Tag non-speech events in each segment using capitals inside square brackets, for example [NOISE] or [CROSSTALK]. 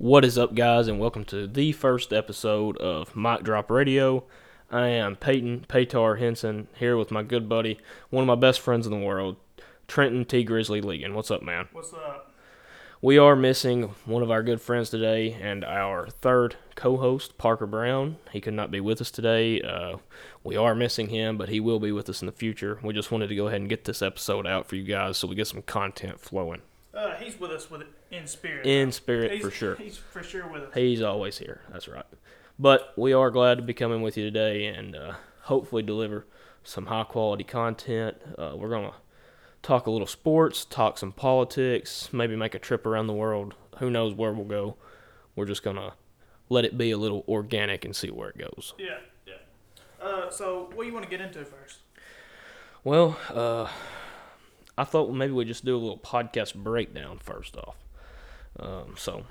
What is up, guys, and welcome to the first episode of Mic Drop Radio. I am Peyton Paytar Henson here with my good buddy, one of my best friends in the world, Trenton T. Grizzly Legan. What's up, man? What's up? We are missing one of our good friends today and our third co host, Parker Brown. He could not be with us today. Uh, we are missing him, but he will be with us in the future. We just wanted to go ahead and get this episode out for you guys so we get some content flowing. Uh, he's with us with in spirit. In spirit, he's, for sure. [LAUGHS] He's for sure with us. He's always here. That's right. But we are glad to be coming with you today and uh, hopefully deliver some high quality content. Uh, we're going to talk a little sports, talk some politics, maybe make a trip around the world. Who knows where we'll go? We're just going to let it be a little organic and see where it goes. Yeah, yeah. Uh, so what do you want to get into first? Well, uh, I thought maybe we just do a little podcast breakdown first off. Um, so,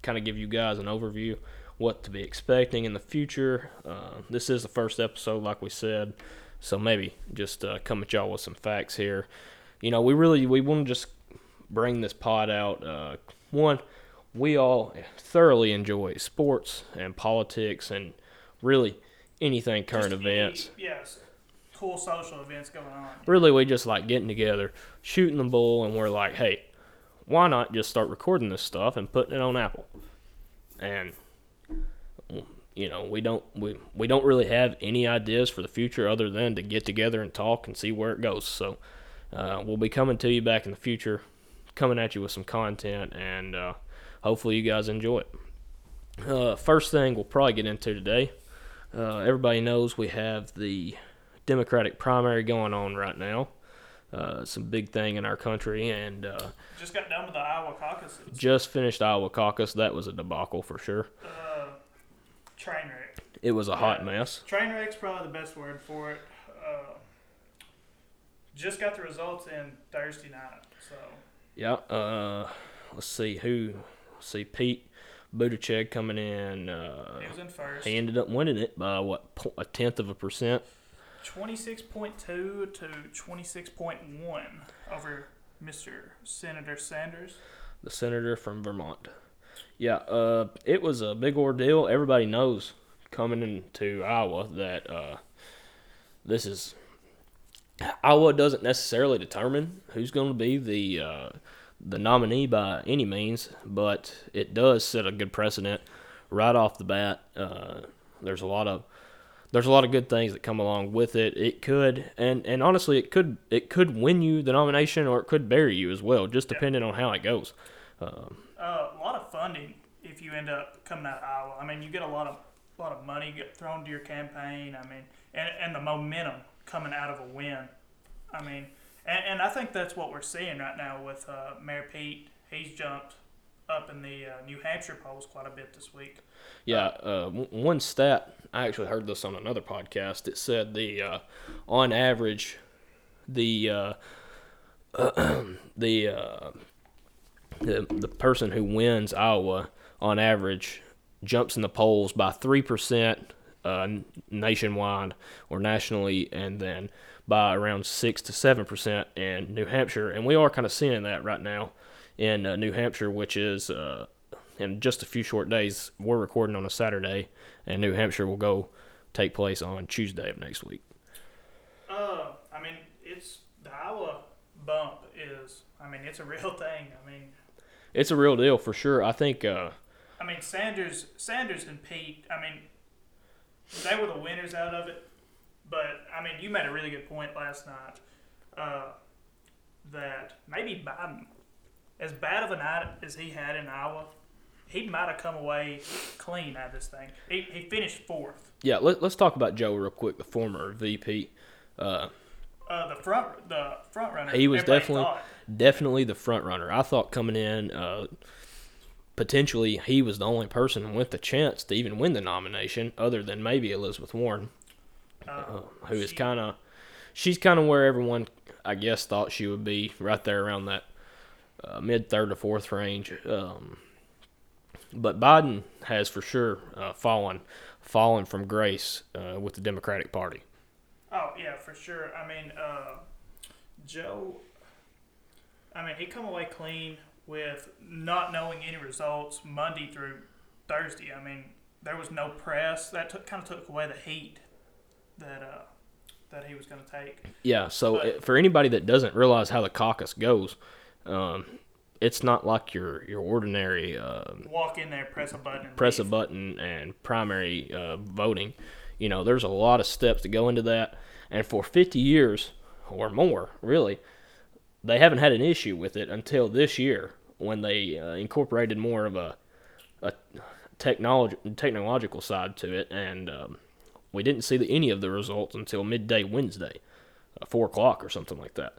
kind of give you guys an overview what to be expecting in the future. Uh, this is the first episode, like we said, so maybe just uh, come at y'all with some facts here. You know, we really we want to just bring this pod out. Uh, one, we all thoroughly enjoy sports and politics and really anything current events yes. Cool social events going on. really we just like getting together, shooting the bull, and we're like, hey, why not just start recording this stuff and putting it on Apple? And you know, we don't we we don't really have any ideas for the future other than to get together and talk and see where it goes. So uh, we'll be coming to you back in the future, coming at you with some content, and uh, hopefully you guys enjoy it. Uh, first thing we'll probably get into today. Uh, everybody knows we have the Democratic primary going on right now. Uh, a big thing in our country, and uh, Just got done with the Iowa caucuses. just finished Iowa caucus. That was a debacle for sure. Uh, train wreck. It was a hot mess. Train wreck's probably the best word for it. Uh, just got the results in Thursday night. So Yeah. Uh, let's see who. Let's see Pete Buttigieg coming in. Uh, he was in first. he ended up winning it by what a tenth of a percent. 26.2 to 26.1 over Mr. Senator Sanders. the senator from Vermont. Yeah, uh, it was a big ordeal. Everybody knows coming into Iowa that uh, this is Iowa doesn't necessarily determine who's going to be the uh, the nominee by any means, but it does set a good precedent right off the bat. Uh, there's a lot of there's a lot of good things that come along with it. It could and and honestly, it could it could win you the nomination or it could bury you as well, just Yeah. depending on how it goes. Um, Uh, a lot of funding if you end up coming out of Iowa. I mean, you get a lot of lot of money get thrown to your campaign. I mean, and, and the momentum coming out of a win. I mean, and, and I think that's what we're seeing right now with uh, Mayor Pete. He's jumped up in the uh, New Hampshire polls quite a bit this week. Yeah, uh, w- one stat I actually heard this on another podcast. It said the uh, on average, the uh, [CLEARS THROAT] the, uh, the the person who wins Iowa on average jumps in the polls by three percent uh, nationwide or nationally, and then by around six to seven percent in New Hampshire. And we are kind of seeing that right now in uh, New Hampshire, which is uh, in just a few short days. We're recording on a Saturday, and New Hampshire will go take place on Tuesday of next week. Uh, I mean, it's the Iowa bump is. I mean, it's a real [LAUGHS] thing. I mean, It's a real deal for sure. I think. Uh, I mean, Sanders, Sanders and Pete. I mean, they were the winners out of it. But I mean, you made a really good point last night uh, that maybe Biden, as bad of a night as he had in Iowa, he might have come away clean out of this thing. He, he finished fourth. yeah, let, let's talk about Joe real quick, the former VP. Uh, Uh, the front, the front runner. He was definitely- thought. definitely the front runner. I thought coming in, uh, potentially he was the only person with the chance to even win the nomination, other than maybe Elizabeth Warren, Uh, uh, who is she- kind of, she's kind of where everyone, I guess, thought she would be, right there around that uh, mid third to fourth range. Um, but Biden has for sure uh, fallen, fallen from grace uh, with the Democratic Party. Oh yeah, for sure. I mean, uh, Joe. I mean, he come away clean with not knowing any results Monday through Thursday. I mean, there was no press. That took, kind of took away the heat that uh, that he was going to take. Yeah. So But- for anybody that doesn't realize how the caucus goes, um, it's not like your your ordinary uh, Walk in there, press a button, and press a button and primary uh, voting. You know, there's a lot of steps to go into that, and for 50 years or more, really, they haven't had an issue with it until this year when they uh, incorporated more of a a technology technological side to it, and um, we didn't see the, any of the results until midday Wednesday, uh, four o'clock or something like that.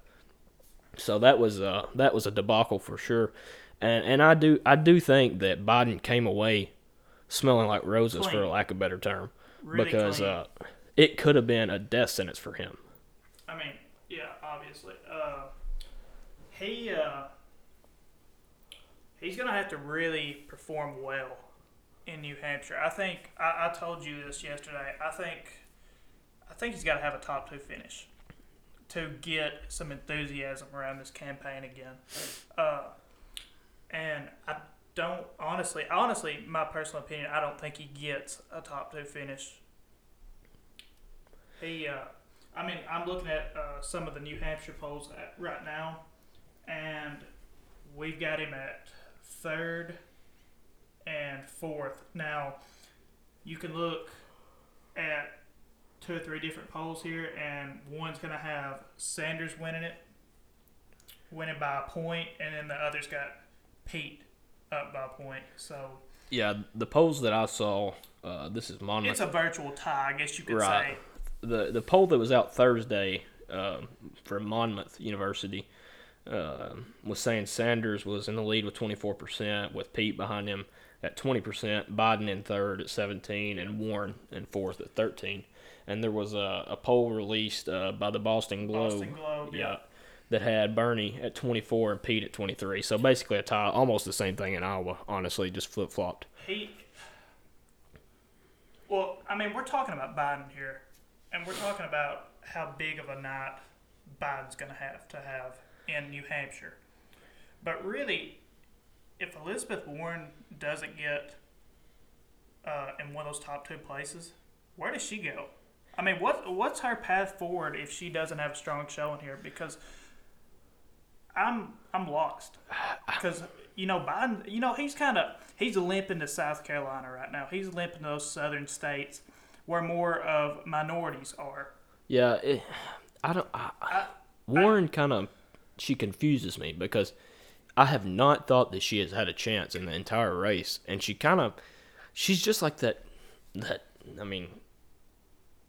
So that was uh, that was a debacle for sure, and and I do I do think that Biden came away smelling like roses for lack of a better term Really because uh, it could have been a death sentence for him. I mean, yeah, obviously. Uh, he uh, he's gonna have to really perform well in New Hampshire. I think I, I told you this yesterday. I think I think he's got to have a top two finish to get some enthusiasm around this campaign again. Uh, and I don't honestly, honestly, my personal opinion, I don't think he gets a top two finish. He, uh, I mean, I'm looking at uh, some of the New Hampshire polls right now, and we've got him at third and fourth. Now, you can look at two or three different polls here, and one's going to have Sanders winning it, winning by a point, and then the other's got Pete up by a point. So Yeah, the polls that I saw, uh, this is Monmouth. it's a virtual tie, I guess you could Right. say. the the poll that was out Thursday um, from Monmouth University um was saying Sanders was in the lead with 24%, with Pete behind him at 20%, Biden in third at 17, and Warren in fourth at 13. And there was a, a poll released uh, by the Boston Globe, Boston Globe, yeah. yeah, that had Bernie at 24 and Pete at 23. So basically a tie, almost the same thing in Iowa. Honestly, just flip flopped. He. Well, I mean, we're talking about Biden here, and we're talking about how big of a night Biden's going to have to have in New Hampshire. But really, if Elizabeth Warren doesn't get uh, in one of those top two places, where does she go? I mean, what what's her path forward if she doesn't have a strong showing here? Because I'm I'm lost [SIGHS] because you know Biden, you know he's kind of he's limping to South Carolina right now. He's limping to those southern states where more of minorities are. Yeah, it, I don't. I, Warren kind of she confuses me because I have not thought that she has had a chance in the entire race, and she kind of she's just like that. That I mean,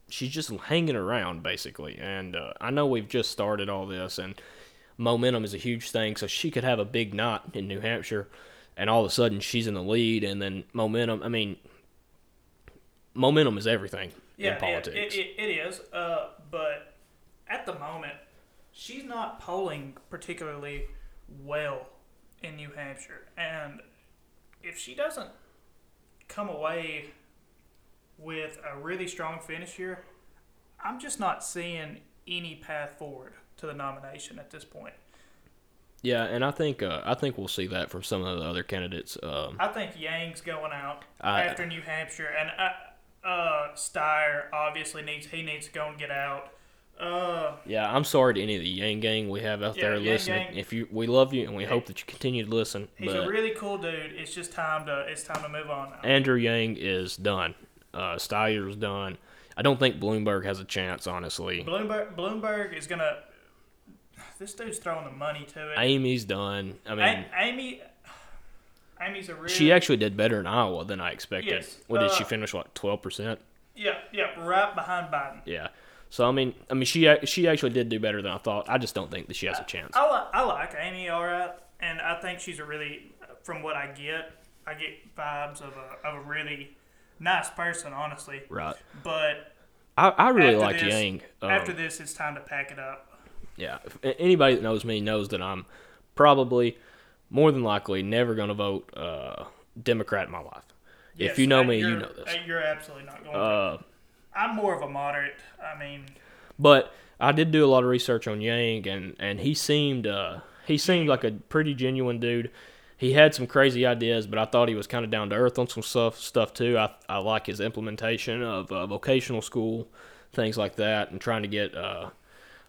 she's just hanging around basically. And uh, I know we've just started all this, and momentum is a huge thing. So she could have a big night in New Hampshire, and all of a sudden she's in the lead, and then momentum. I mean, momentum is everything Yeah, in politics. It, it, it is. Uh, but at the moment, she's not polling particularly well in New Hampshire, and if she doesn't come away with a really strong finish here, I'm just not seeing any path forward to the nomination at this point. Yeah, and I think uh, I think we'll see that from some of the other candidates. Um, I think Yang's going out I- after New Hampshire, and uh, uh, Steyer obviously needs he needs to go and get out. Uh, yeah, I'm sorry to any of the Yang gang we have out Yeah, there Yang listening. gang. If you, we love you, and we hope that you continue to listen. he's a really cool dude. It's just time to it's time to move on now. Andrew Yang is done. Uh, Steyer's done. I don't think Bloomberg has a chance, honestly. Bloomberg Bloomberg is gonna. This dude's throwing the money to it. Amy's done. I mean, A- Amy, Amy's a real. she actually did better in Iowa than I expected. Yes, What did she uh, finish? Like twelve percent? Yeah, yeah, right behind Biden. Yeah. So I mean, I mean, she she actually did do better than I thought. I just don't think that she has a chance. I, li- I like Amy all right, and I think she's a really, from what I get, I get vibes of a, of a really nice person, honestly. Right. But I, I really after like this, Yang. Um, after this, it's time to pack it up. Yeah, if anybody that knows me knows that I'm probably more than likely never going to vote uh, Democrat in my life. Yes, if you know uh, me, you know this. uh, You're absolutely not going. to. Uh, I'm more of a moderate. I mean, but I did do a lot of research on Yang, and and he seemed uh, he seemed like a pretty genuine dude. He had some crazy ideas, but I thought he was kind of down to earth on some stuff stuff too. I I like his implementation of uh, vocational school, things like that, and trying to get uh,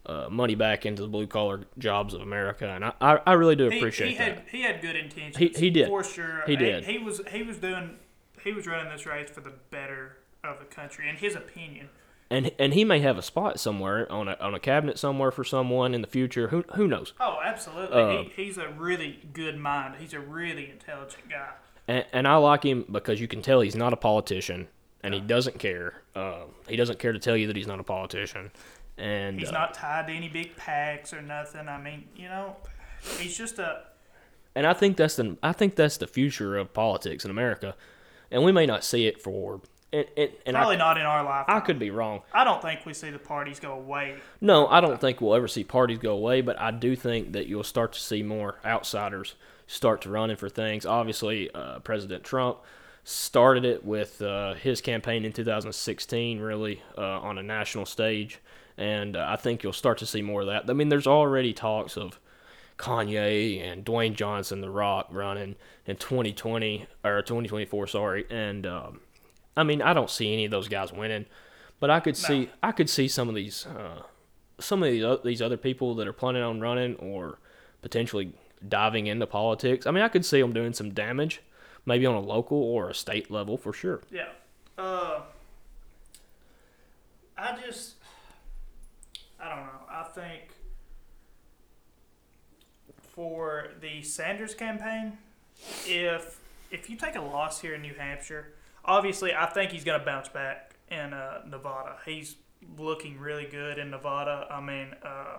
uh, money back into the blue collar jobs of America, and I, I, I really do appreciate he that. had he had good intentions. He- he did. for sure. He did. He, was he was doing he was running this race for the better of the country, in his opinion. And and he may have a spot somewhere on a on a cabinet somewhere for someone in the future. Who who knows? Oh, absolutely. Uh, he, he's a really good mind. He's a really intelligent guy. And, and I like him because you can tell he's not a politician, and he doesn't care. Uh, he doesn't care to tell you that he's not a politician, and He's uh, not tied to any big PACs or nothing. I mean, you know, he's just a And I think that's the I think that's the future of politics in America, and we may not see it for and and, and probably I, not in our life. I could be wrong. I don't think we see the parties go away. No, I don't think we'll ever see parties go away, but I do think that you'll start to see more outsiders start to running for things. Obviously, uh, President Trump started it with uh, his campaign in 2016, really uh, on a national stage, and uh, I think you'll start to see more of that. I mean, there's already talks of Kanye and Dwayne Johnson, The Rock, running in 2020 or 2024, sorry, and um, I mean, I don't see any of those guys winning, but I could see I could see some of these uh, some of these these other people that are planning on running or potentially diving into politics. I mean, I could see them doing some damage, maybe on a local or a state level for sure. Yeah. Uh, I just, I don't know. I think for the Sanders campaign, if if you take a loss here in New Hampshire, obviously I think he's going to bounce back in uh, Nevada. He's looking really good in Nevada. I mean, uh,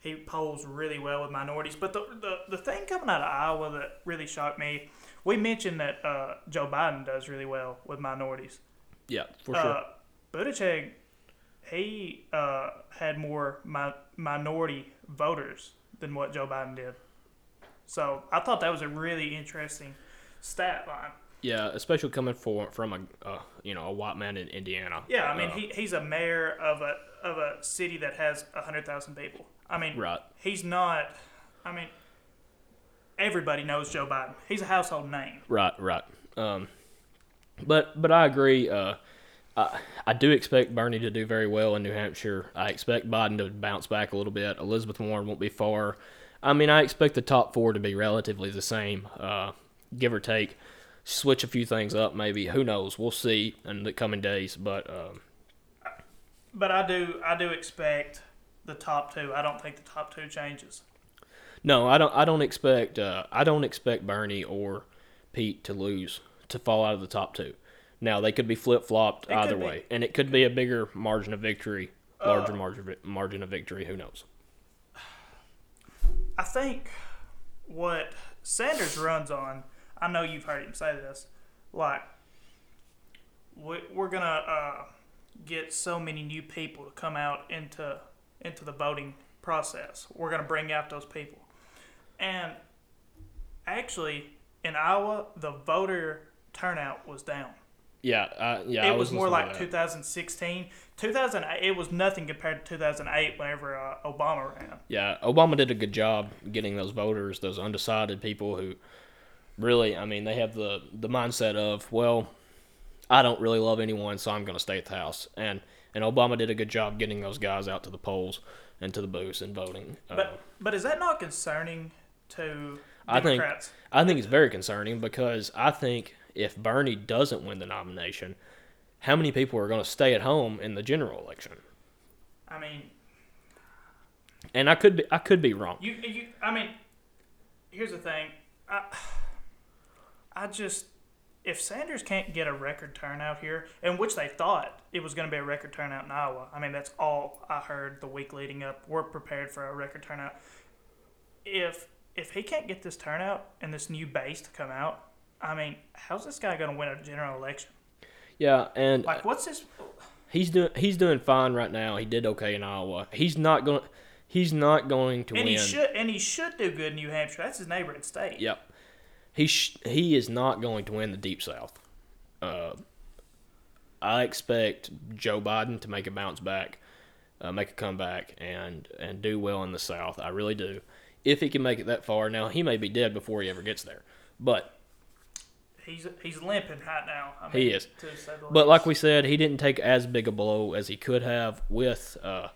he polls really well with minorities. But the, the, the thing coming out of Iowa that really shocked me, we mentioned that uh, Joe Biden does really well with minorities. Yeah, for sure. Uh, Buttigieg, he uh, had more mi- minority voters than what Joe Biden did. So I thought that was a really interesting stat line. Yeah, especially coming for, from a uh, you know a white man in Indiana. Yeah, I mean Uh, he, he's a mayor of a of a city that has hundred thousand people. I mean, right. he's not. I mean, everybody knows Joe Biden. He's a household name. Right, right. Um, but but I agree. Uh, I I do expect Bernie to do very well in New Hampshire. I expect Biden to bounce back a little bit. Elizabeth Warren won't be far. I mean, I expect the top four to be relatively the same, uh, give or take. Switch a few things up, maybe. Who knows? We'll see in the coming days. But um, But I do I do expect the top two. I don't think the top two changes. no, I don't. I don't expect. Uh, I don't expect Bernie or Pete to lose to fall out of the top two. Now they could be flip flopped either be. way, and it could be a bigger margin of victory, larger Uh, margin margin of victory. Who knows? I think what Sanders runs on, I know you've heard him say this, like, we, we're going to uh, get so many new people to come out into, into the voting process. We're going to bring out those people. And actually, in Iowa, the voter turnout was down. Yeah, I, yeah. I it was more like to 2016. 2008, it was nothing compared to 2008 whenever uh, Obama ran. Yeah, Obama did a good job getting those voters, those undecided people who really, I mean, they have the the mindset of, well, I don't really love anyone, so I'm going to stay at the house. And and Obama did a good job getting those guys out to the polls and to the booths and voting. Uh, But but is that not concerning to I think- Democrats? I think it's very concerning because I think if Bernie doesn't win the nomination, how many people are going to stay at home in the general election? I mean, And I could be I could be wrong. you you. I mean, here's the thing. I I just if Sanders can't get a record turnout here, in which they thought it was going to be a record turnout in Iowa. I mean, that's all I heard the week leading up. We're prepared for a record turnout. If if he can't get this turnout and this new base to come out, I mean, how's this guy going to win a general election? Yeah, and Like, what's this? He's doing he's doing fine right now. He did okay in Iowa. He's not going he's not going to And win. he should and he should do good in New Hampshire. That's his neighboring state. Yep. He sh- he is not going to win the deep south. Uh, I expect Joe Biden to make a bounce back, uh, make a comeback and and do well in the south. I really do. if he can make it that far. Now he may be dead before he ever gets there, but He's he's limping right now. I He is. But like we said, he didn't take as big a blow as he could have with uh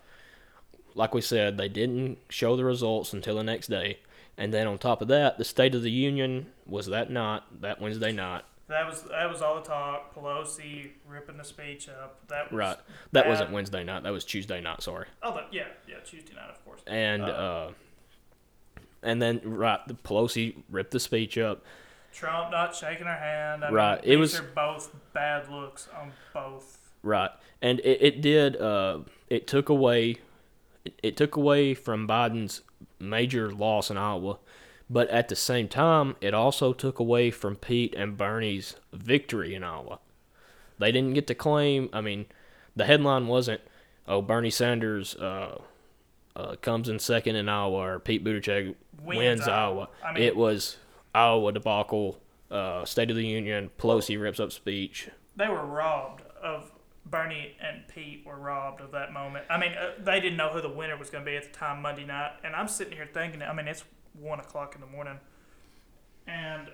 like we said, they didn't show the results until the next day. And then on top of that, the State of the Union was that night, that Wednesday night. that was that was all the talk. Pelosi ripping the speech up. That was Right. That bad. wasn't Wednesday night, that was Tuesday night, sorry. Oh, that, yeah, yeah, Tuesday night, of course. And Uh. uh and then right, the Pelosi ripped the speech up. Trump not shaking her hand. I Right, Mean, it was- both bad looks on both. Right, and it, it did. Uh, it took away, it, it took away from Biden's major loss in Iowa, but at the same time, it also took away from Pete and Bernie's victory in Iowa. They didn't get to claim. I mean, the headline wasn't, "Oh, Bernie Sanders uh, uh, comes in second in Iowa," or Pete Buttigieg Wins wins, Iowa. Iowa. I mean- it was Iowa debacle, uh, State of the Union, Pelosi rips up speech. They were robbed of Bernie and Pete were robbed of that moment. I mean, uh, they didn't know who the winner was going to be at the time Monday night, and I'm sitting here thinking. I mean, it's one o'clock in the morning, and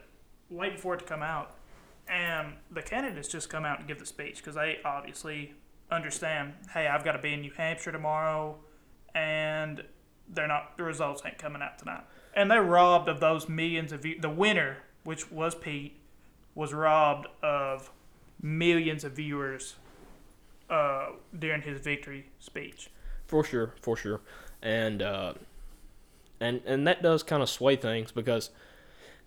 waiting for it to come out, and the candidates just come out and give the speech because they obviously understand. Hey, I've got to be in New Hampshire tomorrow, and they're not. The results ain't coming out tonight, and they're robbed of those millions of. The winner, which was Pete, was robbed of millions of viewers uh, during his victory speech. For sure, for sure, and uh, and and that does kind of sway things because,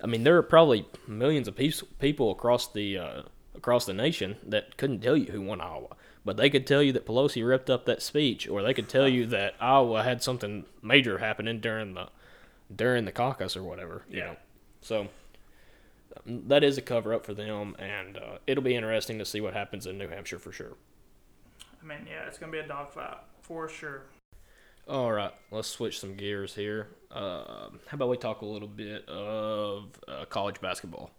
I mean, there are probably millions of peop- people across the uh, across the nation that couldn't tell you who won Iowa, but they could tell you that Pelosi ripped up that speech, or they could tell you that [LAUGHS] Iowa had something major happening during the during the caucus or whatever. You Yeah. know, so. That is a cover up for them, and uh, it'll be interesting to see what happens in New Hampshire for sure. I mean, yeah, it's gonna be a dogfight for sure. All right, let's switch some gears here. Uh, how about we talk a little bit of uh, college basketball?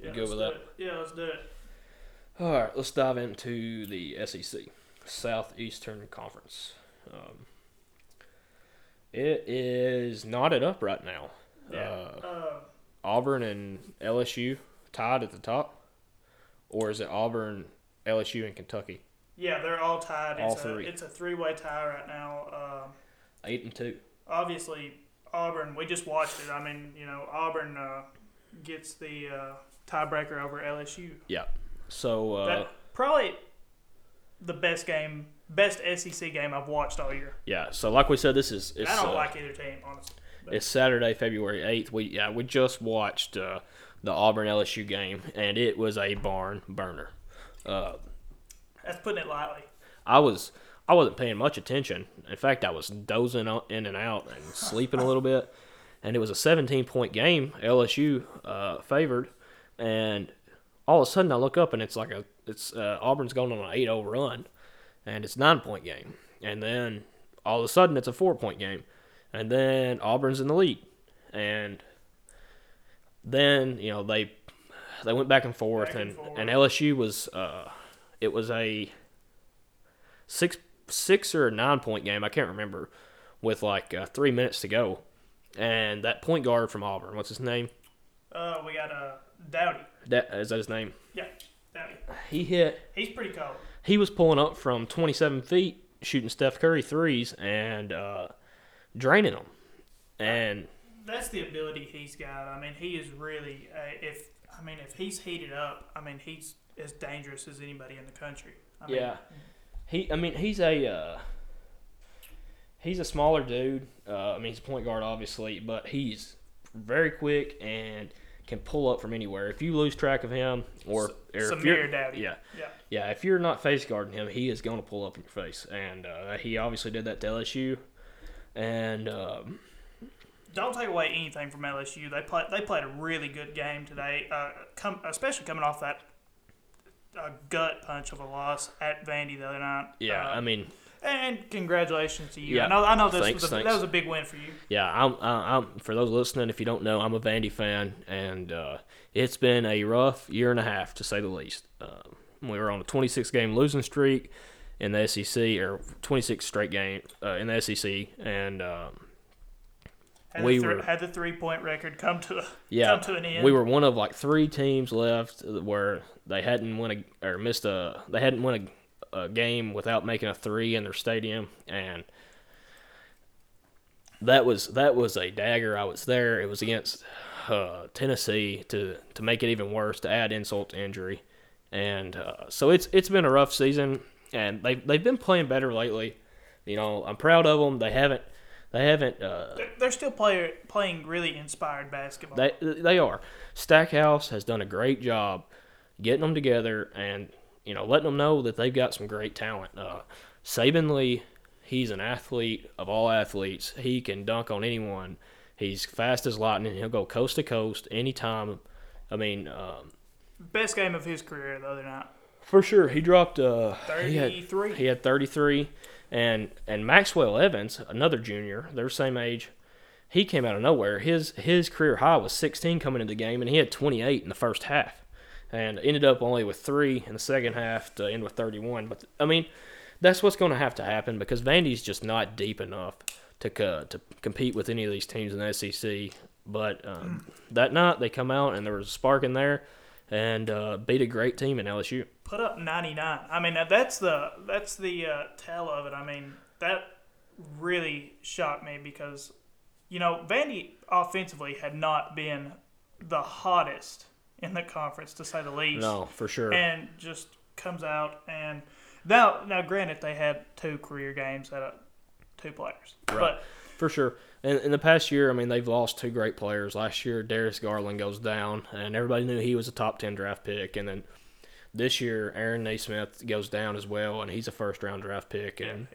Yeah, good let's with do that? it. Yeah, let's do it. All right, let's dive into the SEC, Southeastern Conference. Um, it is knotted up right now. Yeah. Uh, Uh, Auburn and LSU tied at the top, or is it Auburn, LSU, and Kentucky? Yeah, they're all tied. All It's three. A, it's a three-way tie right now. Um, Eight and two. obviously, Auburn. We just watched it. I mean, you know, Auburn uh, gets the uh, tiebreaker over LSU. Yeah. So uh, that probably the best game, best SEC game I've watched all year. yeah. So like we said, this is it's, I don't uh, like either team, honestly. It's Saturday, February eighth. We yeah we just watched uh, the Auburn LSU game, and it was a barn burner. That's putting it lightly. I was I wasn't paying much attention. In fact, I was dozing in and out and [LAUGHS] sleeping a little bit. And it was a 17 point game. LSU uh, favored, and all of a sudden I look up and it's like a it's uh, Auburn's going on an 8-0 run, and it's nine point game. And then all of a sudden it's a four point game, and then Auburn's in the lead, and then you know they they went back and forth, Back and and forth. and LSU was uh, it was a six six or nine point game. I can't remember. With like uh, three minutes to go, and that point guard from Auburn, what's his name? Uh, we got uh, Doughty. That is that his name? Yeah, Doughty. He hit. He's pretty cold. He was pulling up from 27 feet, shooting Steph Curry threes and uh, draining them. And That's the ability he's got. I mean, he is really. Uh, if I mean, if he's heated up, I mean, he's as dangerous as anybody in the country. I mean, Yeah. he, I mean, he's a uh, he's a smaller dude. Uh, I mean, he's a point guard, obviously, but he's very quick and can pull up from anywhere. If you lose track of him, or, or if Samir you're, Doughty. yeah, Yeah. yeah, if you're not face guarding him, he is going to pull up in your face, and uh, he obviously did that to LSU. And um, Don't take away anything from LSU. They play. They played a really good game today. Uh, come, especially coming off that uh, gut punch of a loss at Vandy the other night. yeah, Uh, I mean, and congratulations to you. Yeah. I know. I know this Thanks, was a, thanks. that was a big win for you. Yeah, I'm, I'm. For those listening, if you don't know, I'm a Vandy fan, and uh, it's been a rough year and a half to say the least. Um, we were on a 26 game losing streak in the SEC, or 26 straight game uh, in the SEC, and um, Had, We the, thr- were- had the three point record come to a, Yeah, come to an end. we were one of like three teams left where they hadn't won a or missed a they hadn't won a, a game without making a three in their stadium, and that was that was a dagger. I was there. It was against uh, Tennessee to to make it even worse to add insult to injury, and uh, so it's it's been a rough season, and they they've been playing better lately. You know, I'm proud of them. They haven't they haven't. Uh, They're, they're still player, playing really inspired basketball. they they are. Stackhouse has done a great job getting them together and you know letting them know that they've got some great talent. Uh, Saben Lee, he's an athlete of all athletes. He can dunk on anyone. He's fast as lightning. He'll go coast to coast anytime. I mean, um, Best game of his career the other night. for sure, he dropped. Uh, he had 33. he had 33, and and Maxwell Evans, another junior, they're same age. He came out of nowhere. His his career high was 16 coming into the game, and he had 28 in the first half, and ended up only with three in the second half to end with 31. But I mean, that's what's going to have to happen because Vandy's just not deep enough to co- to compete with any of these teams in the SEC. But um, that night they come out and there was a spark in there, and uh, beat a great team in LSU. put up 99. I mean, that's the that's the uh, tell of it. I mean, that really shocked me because you know Vandy offensively had not been the hottest in the conference to say the least, No, for sure. and just comes out and now now granted they had two career games out of two players, Right. For sure. In, in the past year, I mean, they've lost two great players. Last year, Darius Garland goes down, and everybody knew he was a top 10 draft pick. And then this year, Aaron Nesmith goes down as well, and he's a first round draft pick. but And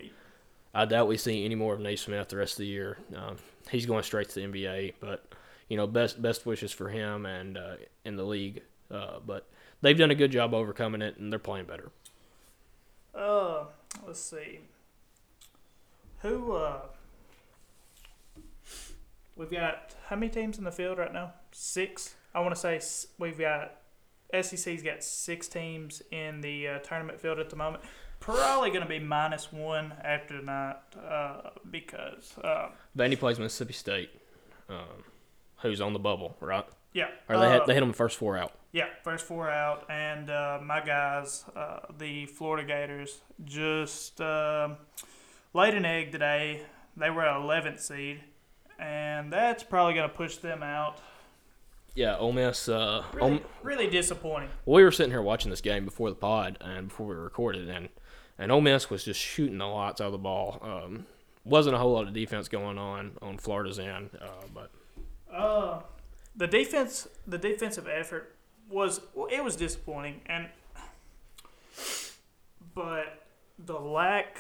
I doubt we see any more of Nesmith the rest of the year. Um, he's going straight to the NBA, but, you know, best best wishes for him and uh, in the league. Uh, but they've done a good job overcoming it, and they're playing better. Uh, let's see. Who uh We've got how many teams in the field right now? 6. I want to say we've got SEC's got 6 teams in the uh, tournament field at the moment. Probably going to be minus 1 after tonight uh, because uh, Vandy plays Mississippi State, um, who's on the bubble, right? yeah. Or they, uh, had, they hit them first four out. Yeah, first four out, and uh, my guys, uh, the Florida Gators, just um laid an egg today. They were at 11th seed, and that's probably going to push them out. Yeah, Ole Miss. Uh, Really, Ole- really disappointing. we were sitting here watching this game before the pod and before we recorded, and and Ole Miss was just shooting the lots out of the ball. Um, wasn't a whole lot of defense going on on Florida's end, uh, but Uh, the defense, the defensive effort was well, it was disappointing, and but the lack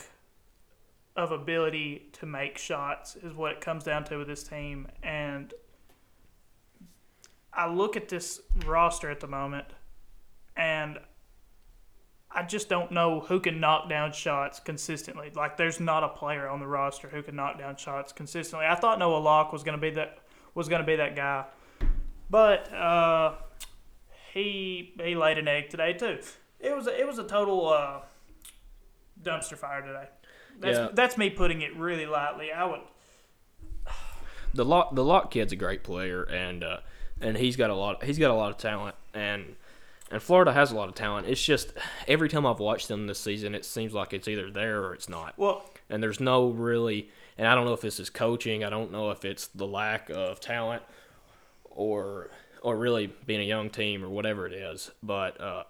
of ability to make shots is what it comes down to with this team. And I look at this roster at the moment, and I just don't know who can knock down shots consistently. Like, there's not a player on the roster who can knock down shots consistently. I thought Noah Locke was going to be that was going to be that guy, but uh, he he laid an egg today too. It was a, it was a total uh, dumpster fire today. That's Yeah. that's me putting it really lightly. I would the Locke the Locke kid's a great player, and uh, and he's got a lot he's got a lot of talent, and and Florida has a lot of talent. It's just every time I've watched them this season, it seems like it's either there or it's not. well and there's no really and I don't know if this is coaching, I don't know if it's the lack of talent or or really being a young team or whatever it is, but uh,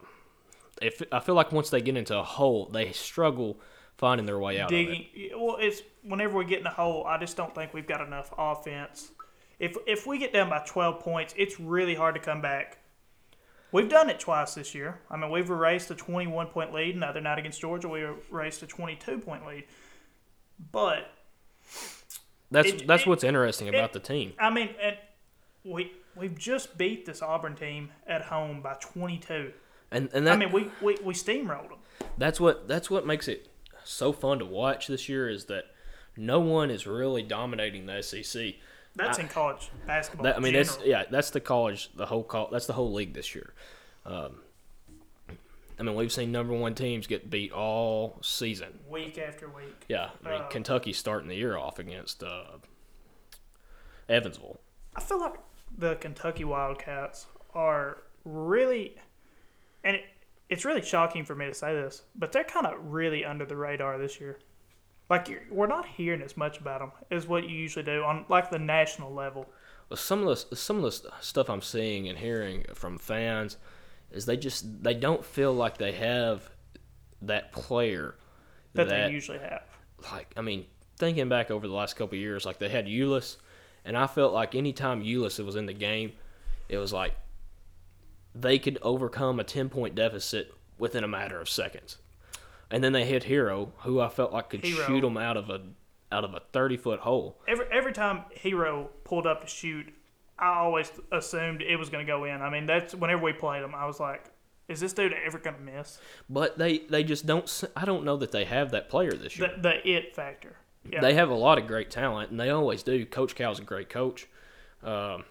if I feel like once they get into a hole, they struggle finding their way out of it. digging. Well, it's whenever we get in a hole, I just don't think we've got enough offense. If if we get down by 12 points, it's really hard to come back. We've done it twice this year. I mean, we've erased a 21 point lead. Another night against Georgia, we erased a 22 point lead. But That's It- that's it- what's interesting it- about the team. I mean, and we we've just beat this Auburn team at home by 22. And and that, I mean, we, we, we steamrolled them. that's what that's what makes it so fun to watch this year is that no one is really dominating the SEC. That's in college basketball. That, I mean, in that's yeah, that's the college, the whole call, that's the whole league this year. Um, I mean, we've seen number one teams get beat all season. week after week. Yeah, I mean, Uh, Kentucky's starting the year off against uh, Evansville. I feel like the Kentucky Wildcats are really, and it, it's really shocking for me to say this, but they're kind of really under the radar this year. Like you're, we're not hearing as much about them as what you usually do on like the national level. Well, some of the some of the stuff I'm seeing and hearing from fans is they just they don't feel like they have that player That, they usually have. like I mean, thinking back over the last couple of years, like they had Ulis, and I felt like anytime Ulis was in the game, it was like they could overcome a ten point deficit within a matter of seconds. And then they hit Herro, who I felt like could Herro. shoot them out of a out of a thirty foot hole. Every every time Herro pulled up to shoot, I always assumed it was going to go in. I mean, that's whenever we played them, I was like, "Is this dude ever going to miss?" But they they just don't. I don't know that they have that player this year. The the it factor. Yeah. They have a lot of great talent, and they always do. Coach Cal's a great coach. Um,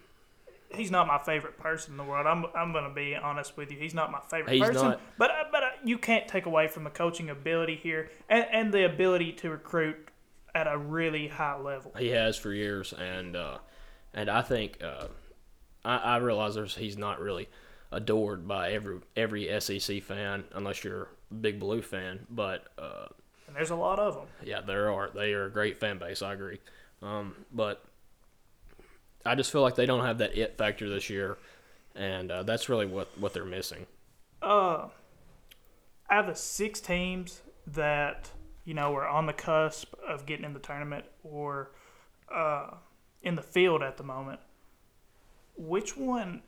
he's not my favorite person in the world. I'm I'm gonna be honest with you. He's not my favorite person. not. But uh, but uh, you can't take away from the coaching ability here and and the ability to recruit at a really high level. he has for years, and uh, and I think uh, I, I realize there's he's not really adored by every every SEC fan unless you're a Big Blue fan. But uh, And there's a lot of them. yeah, there are they are a great fan base. I agree, um, but I just feel like they don't have that it factor this year, and uh, that's really what what they're missing. Uh, out of the six teams that you know are on the cusp of getting in the tournament or uh, in the field at the moment, which one,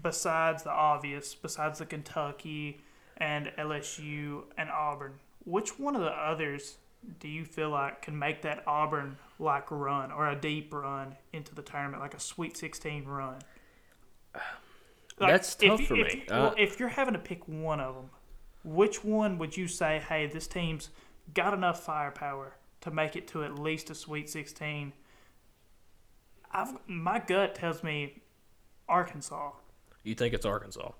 besides the obvious, besides the Kentucky and LSU and Auburn, which one of the others do you feel like can make that Auburn like run or a deep run into the tournament, like a Sweet 16 run? [SIGHS] Like, That's tough you- for if me. well, Uh, if you're having to pick one of them, which one would you say, hey, this team's got enough firepower to make it to at least a Sweet 16? I've, my gut tells me Arkansas. You think it's Arkansas?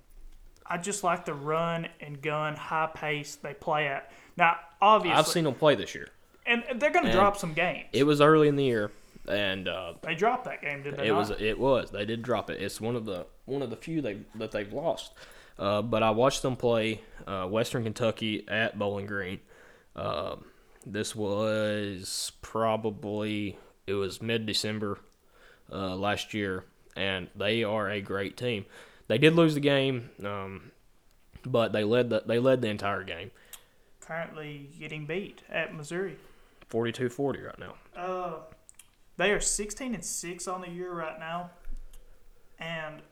I just like the run and gun, high pace they play at. Now, obviously, I've seen them play this year. and they're going to drop some games. It was early in the year, and uh, they dropped that game, did they it not? was it was they did drop it. It's one of the one of the few they that they've lost. Uh, but I watched them play uh, Western Kentucky at Bowling Green. Um this was probably it was mid December uh, last year, and they are a great team. They did lose the game, um, but they led the they led the entire game, Currently getting beat at Missouri. 42-40 right now. Uh, they are 16 and 6 on the year right now. And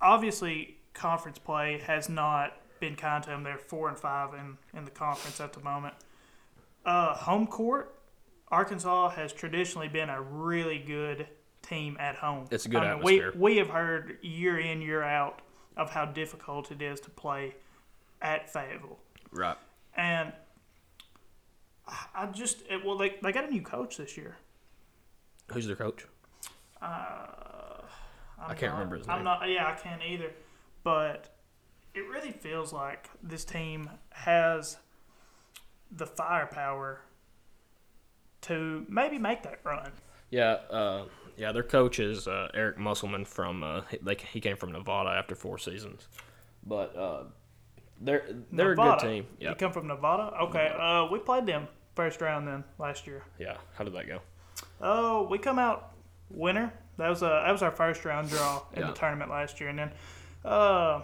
obviously, conference play has not been kind to them. They're 4 and 5 in, in the conference at the moment. Uh, home court, Arkansas has traditionally been a really good team at home. It's a good I mean, atmosphere. We, we have heard year in, year out of how difficult it is to play at Fayetteville. Right. And I- just, it, well, they, they got a new coach this year. Who's their coach? Uh, I'm I can't not- remember his I'm name. not. Yeah, I can't either. But it really feels like this team has the firepower to maybe make that run. Yeah, uh, yeah. Their coach is uh, Eric Musselman from uh, like he came from Nevada after four seasons, but uh, they're they're Nevada. a good team. Yeah, you come from Nevada. Okay, Nevada. Uh, we played them first round then last year. Yeah, how did that go? Oh, we come out winner. That was a that was our first round draw in yeah. the tournament last year, and then. Uh,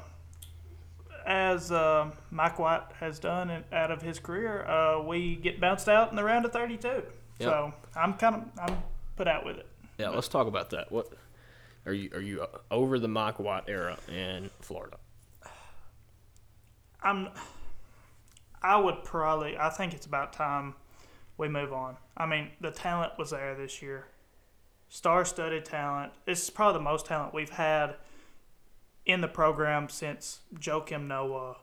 as uh, Mike White has done out of his career, uh, we get bounced out in the round of 32. Yep. So I'm kind of I'm put out with it. Yeah, but. let's talk about that. What are you are you over the Mike White era in Florida? I'm. I would probably. I think it's about time we move on. I mean, the talent was there this year. Star-studded talent. It's probably the most talent we've had in the program since Joakim Noah,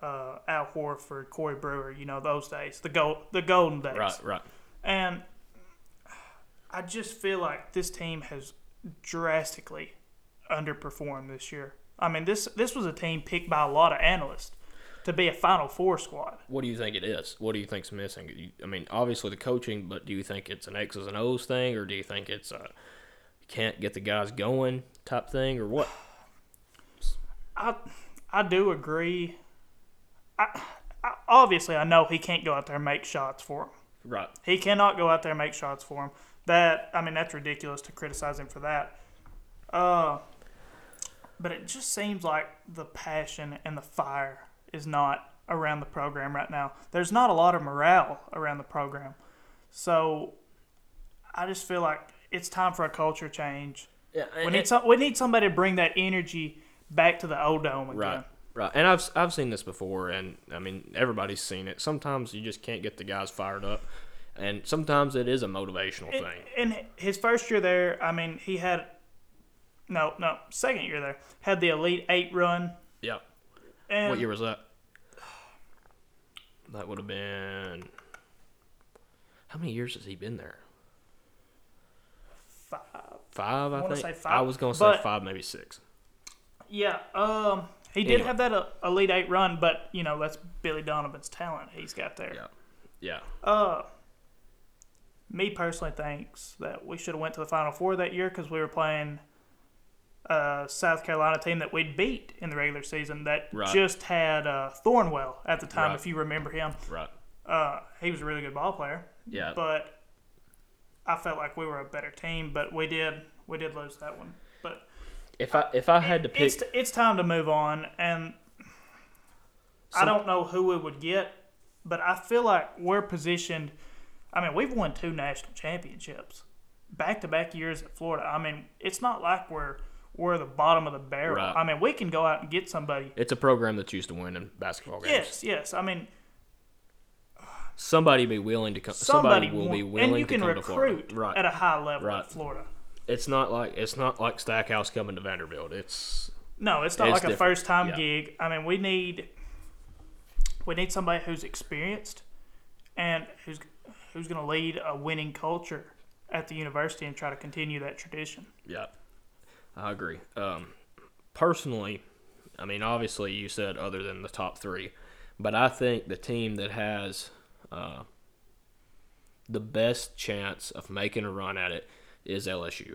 uh, Al Horford, Corey Brewer. You know those days, the gold, the golden days. Right, right. And I just feel like this team has drastically underperformed this year. I mean, this this was a team picked by a lot of analysts to be a Final Four squad. What do you think it is? What do you think's missing? You- I mean, obviously the coaching, but do you think it's an X's and O's thing, or do you think it's a can't get the guys going type thing, or what? [SIGHS] I I do agree. I, I obviously I know he can't go out there and make shots for him. Right. He cannot go out there and make shots for him. That I mean that's ridiculous to criticize him for that. Uh, but it just seems like the passion and the fire is not around the program right now. There's not a lot of morale around the program. So I just feel like it's time for a culture change. Yeah. We need some, we need somebody to bring that energy back to the old dome again. Right. Right. And I've I've seen this before, and I mean everybody's seen it. Sometimes you just can't get the guys fired up, and sometimes it is a motivational In- thing. In his first year there, I mean, he had no, no, second year there had the Elite Eight run. Yeah. And What year was that? That would have been. How many years has he been there? Five. Five, I, wanna think. say five, I was gonna say but- five, maybe six. Yeah, um, he did Anyway. have that uh, Elite Eight run, but you know that's Billy Donovan's talent he's got there. Yeah. Yeah. Uh, me personally thinks that we should have went to the Final Four that year because we were playing a South Carolina team that we'd beat in the regular season that Right. just had uh, Thornwell at the time, Right. if you remember him. Right. Uh, he was a really good ball player. Yeah. but I felt like we were a better team. But we did we did lose that one. If I if I had to pick, it's it's time to move on, and I don't know who we would get, but I feel like we're positioned. I mean, we've won two national championships, back to back years at Florida. I mean, it's not like we're we're the bottom of the barrel. Right. I mean, we can go out and get somebody. it's a program that's used to winning basketball games. Yes, yes. I mean, Somebody be willing to come. somebody, Somebody, will want- be willing and you to can come to Florida. recruit Right. at a high level Right. at Florida. It's not like it's not like Stackhouse coming to Vanderbilt. It's No, it's not It's like a first time Yeah. gig. I mean, we need we need somebody who's experienced and who's who's going to lead a winning culture at the university and try to continue that tradition. Yeah, I agree. Um, personally, I mean, obviously, you said other than the top three, but I think the team that has uh, the best chance of making a run at it is LSU.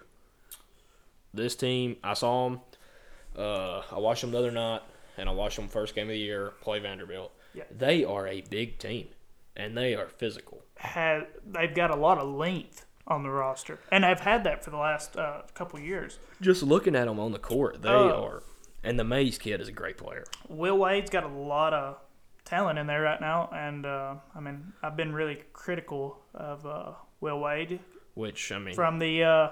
This team, I saw them. Uh, I watched them the other night, and I watched them first game of the year play Vanderbilt. Yeah. They are a big team, and they are physical. Had they've got a lot of length on the roster, and I've had that for the last uh, couple years. Just looking at them on the court, they Oh. are. And the Mays kid is a great player. Will Wade's got a lot of talent in there right now, and uh, I mean, I've been really critical of uh, Will Wade Which I mean, from the uh,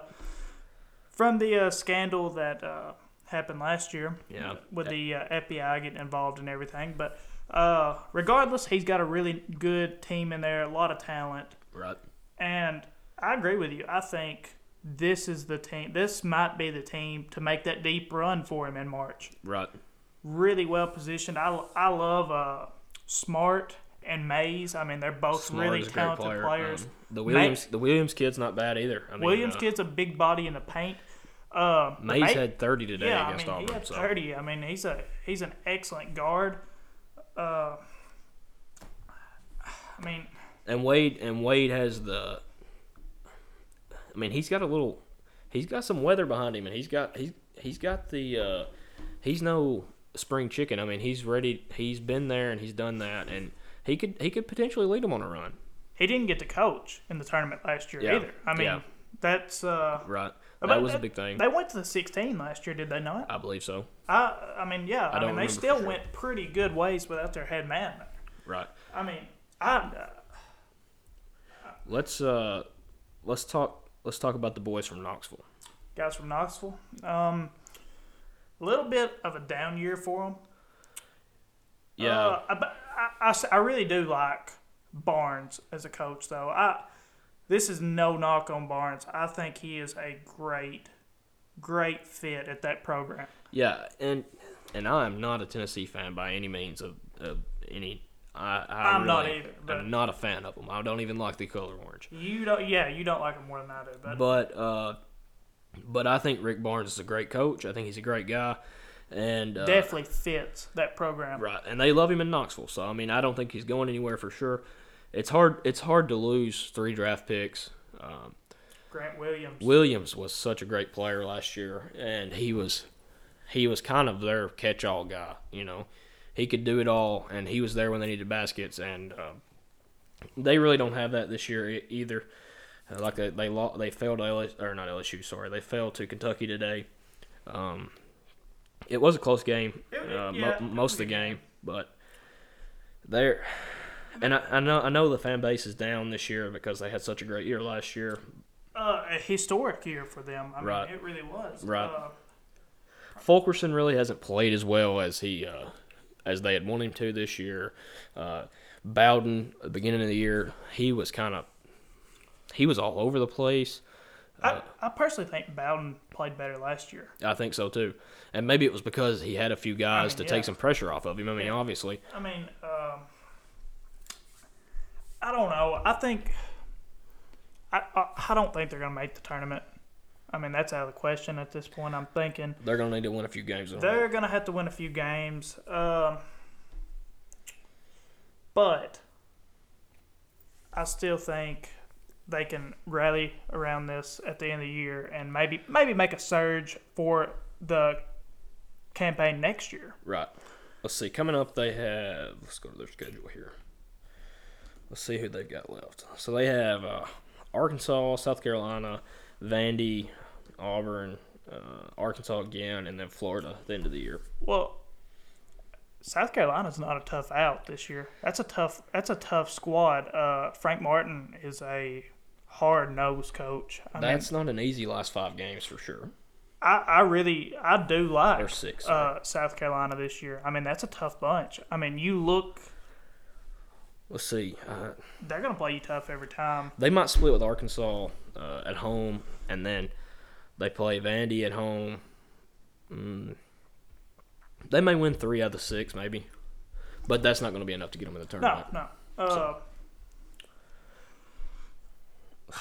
from the uh, scandal that uh, happened last year. Yeah. With the uh, FBI getting involved and everything, but uh, regardless, he's got a really good team in there, a lot of talent, right? and I agree with you. I think this is the team. This might be the team to make that deep run for him in March. Right. Really well positioned. I, I love uh, Smart and Mays. I mean, they're both Smart really is a great talented player. players. Um, the Williams, the Williams kid's not bad either. I mean, Williams uh, kid's a big body in the paint. Uh, Mays May- had 30 today yeah, against I mean, he Auburn. had so. thirty. I mean, he's a he's an excellent guard. Uh, I mean, And Wade and Wade has the. I mean, he's got a little. He's got some weather behind him, and he's got he's he's got the. Uh, he's no spring chicken. I mean, he's ready. He's been there and he's done that, and he could he could potentially lead them on a run. He didn't get to coach in the tournament last year Yeah, either. I mean, yeah. that's uh, Right. That was a big thing. they went to the 16 last year, did they not? I believe so. I I mean, yeah. I, don't mean, they still sure. went pretty good ways without their head man. Right. I mean, I uh, Let's uh, let's talk let's talk about the boys from Knoxville. guys from Knoxville. Um, a little bit of a down year for them. Yeah. Uh, I, but I, I I really do like Barnes as a coach, though. I this is no knock on Barnes. I think he is a great, great fit at that program. Yeah, and and I am not a Tennessee fan by any means of, of any. I, I I'm not either, but- I'm not a fan of them. I don't even like the color orange. You don't, yeah, you don't like them more than I do, but, But uh, but I think Rick Barnes is a great coach. I think he's a great guy, and uh, Definitely fits that program. Right, and they love him in Knoxville. So I mean, I don't think he's going anywhere for sure. It's hard. It's hard to lose three draft picks. Um, Grant Williams. Williams was such a great player last year, and he was he was kind of their catch-all guy. You know, he could do it all, and he was there when they needed baskets. And uh, they really don't have that this year e- either. Uh, like they they, lo- they failed to LSU, or not LSU. Sorry, they failed to Kentucky today. Um, it was a close game, uh, yeah, mo- most of the game, but they're. And I, I know I know the fan base is down this year because they had such a great year last year. Uh, a historic year for them. I mean, it really was. Right. Uh, Fulkerson really hasn't played as well as he uh, as they had wanted him to this year. Uh, Bowden, at the beginning of the year, he was kind of he was all over the place. I, I personally think Bowden played better last year. I think so too, and maybe it was because he had a few guys mean, to yeah. take some pressure off of him. I mean, obviously, I mean, I don't know. I think I, I I don't think they're gonna make the tournament. I mean, that's out of the question at this point. I'm thinking they're gonna need to win a few games. in a row. they're gonna have to win a few games. Um, but I still think they can rally around this at the end of the year and maybe maybe make a surge for the campaign next year. Right. Let's see. Coming up, they have. Let's go to their schedule here. Let's see who they've got left. So they have uh, Arkansas, South Carolina, Vandy, Auburn, uh, Arkansas again, and then Florida at the end of the year. Well, South Carolina's not a tough out this year. That's a tough. That's a tough squad. Uh, Frank Martin is a hard nosed coach. I mean, That's not an easy last five games for sure. I, I really I do Or like six. uh, South Carolina this year. I mean, that's a tough bunch. I mean, you look, Let's see. Uh, they're gonna play you tough every time. they might split with Arkansas uh, at home, and then they play Vandy at home. Mm, they may win three out of the six, maybe, but that's not going to be enough to get them in the tournament. no. Uh, [SIGHS]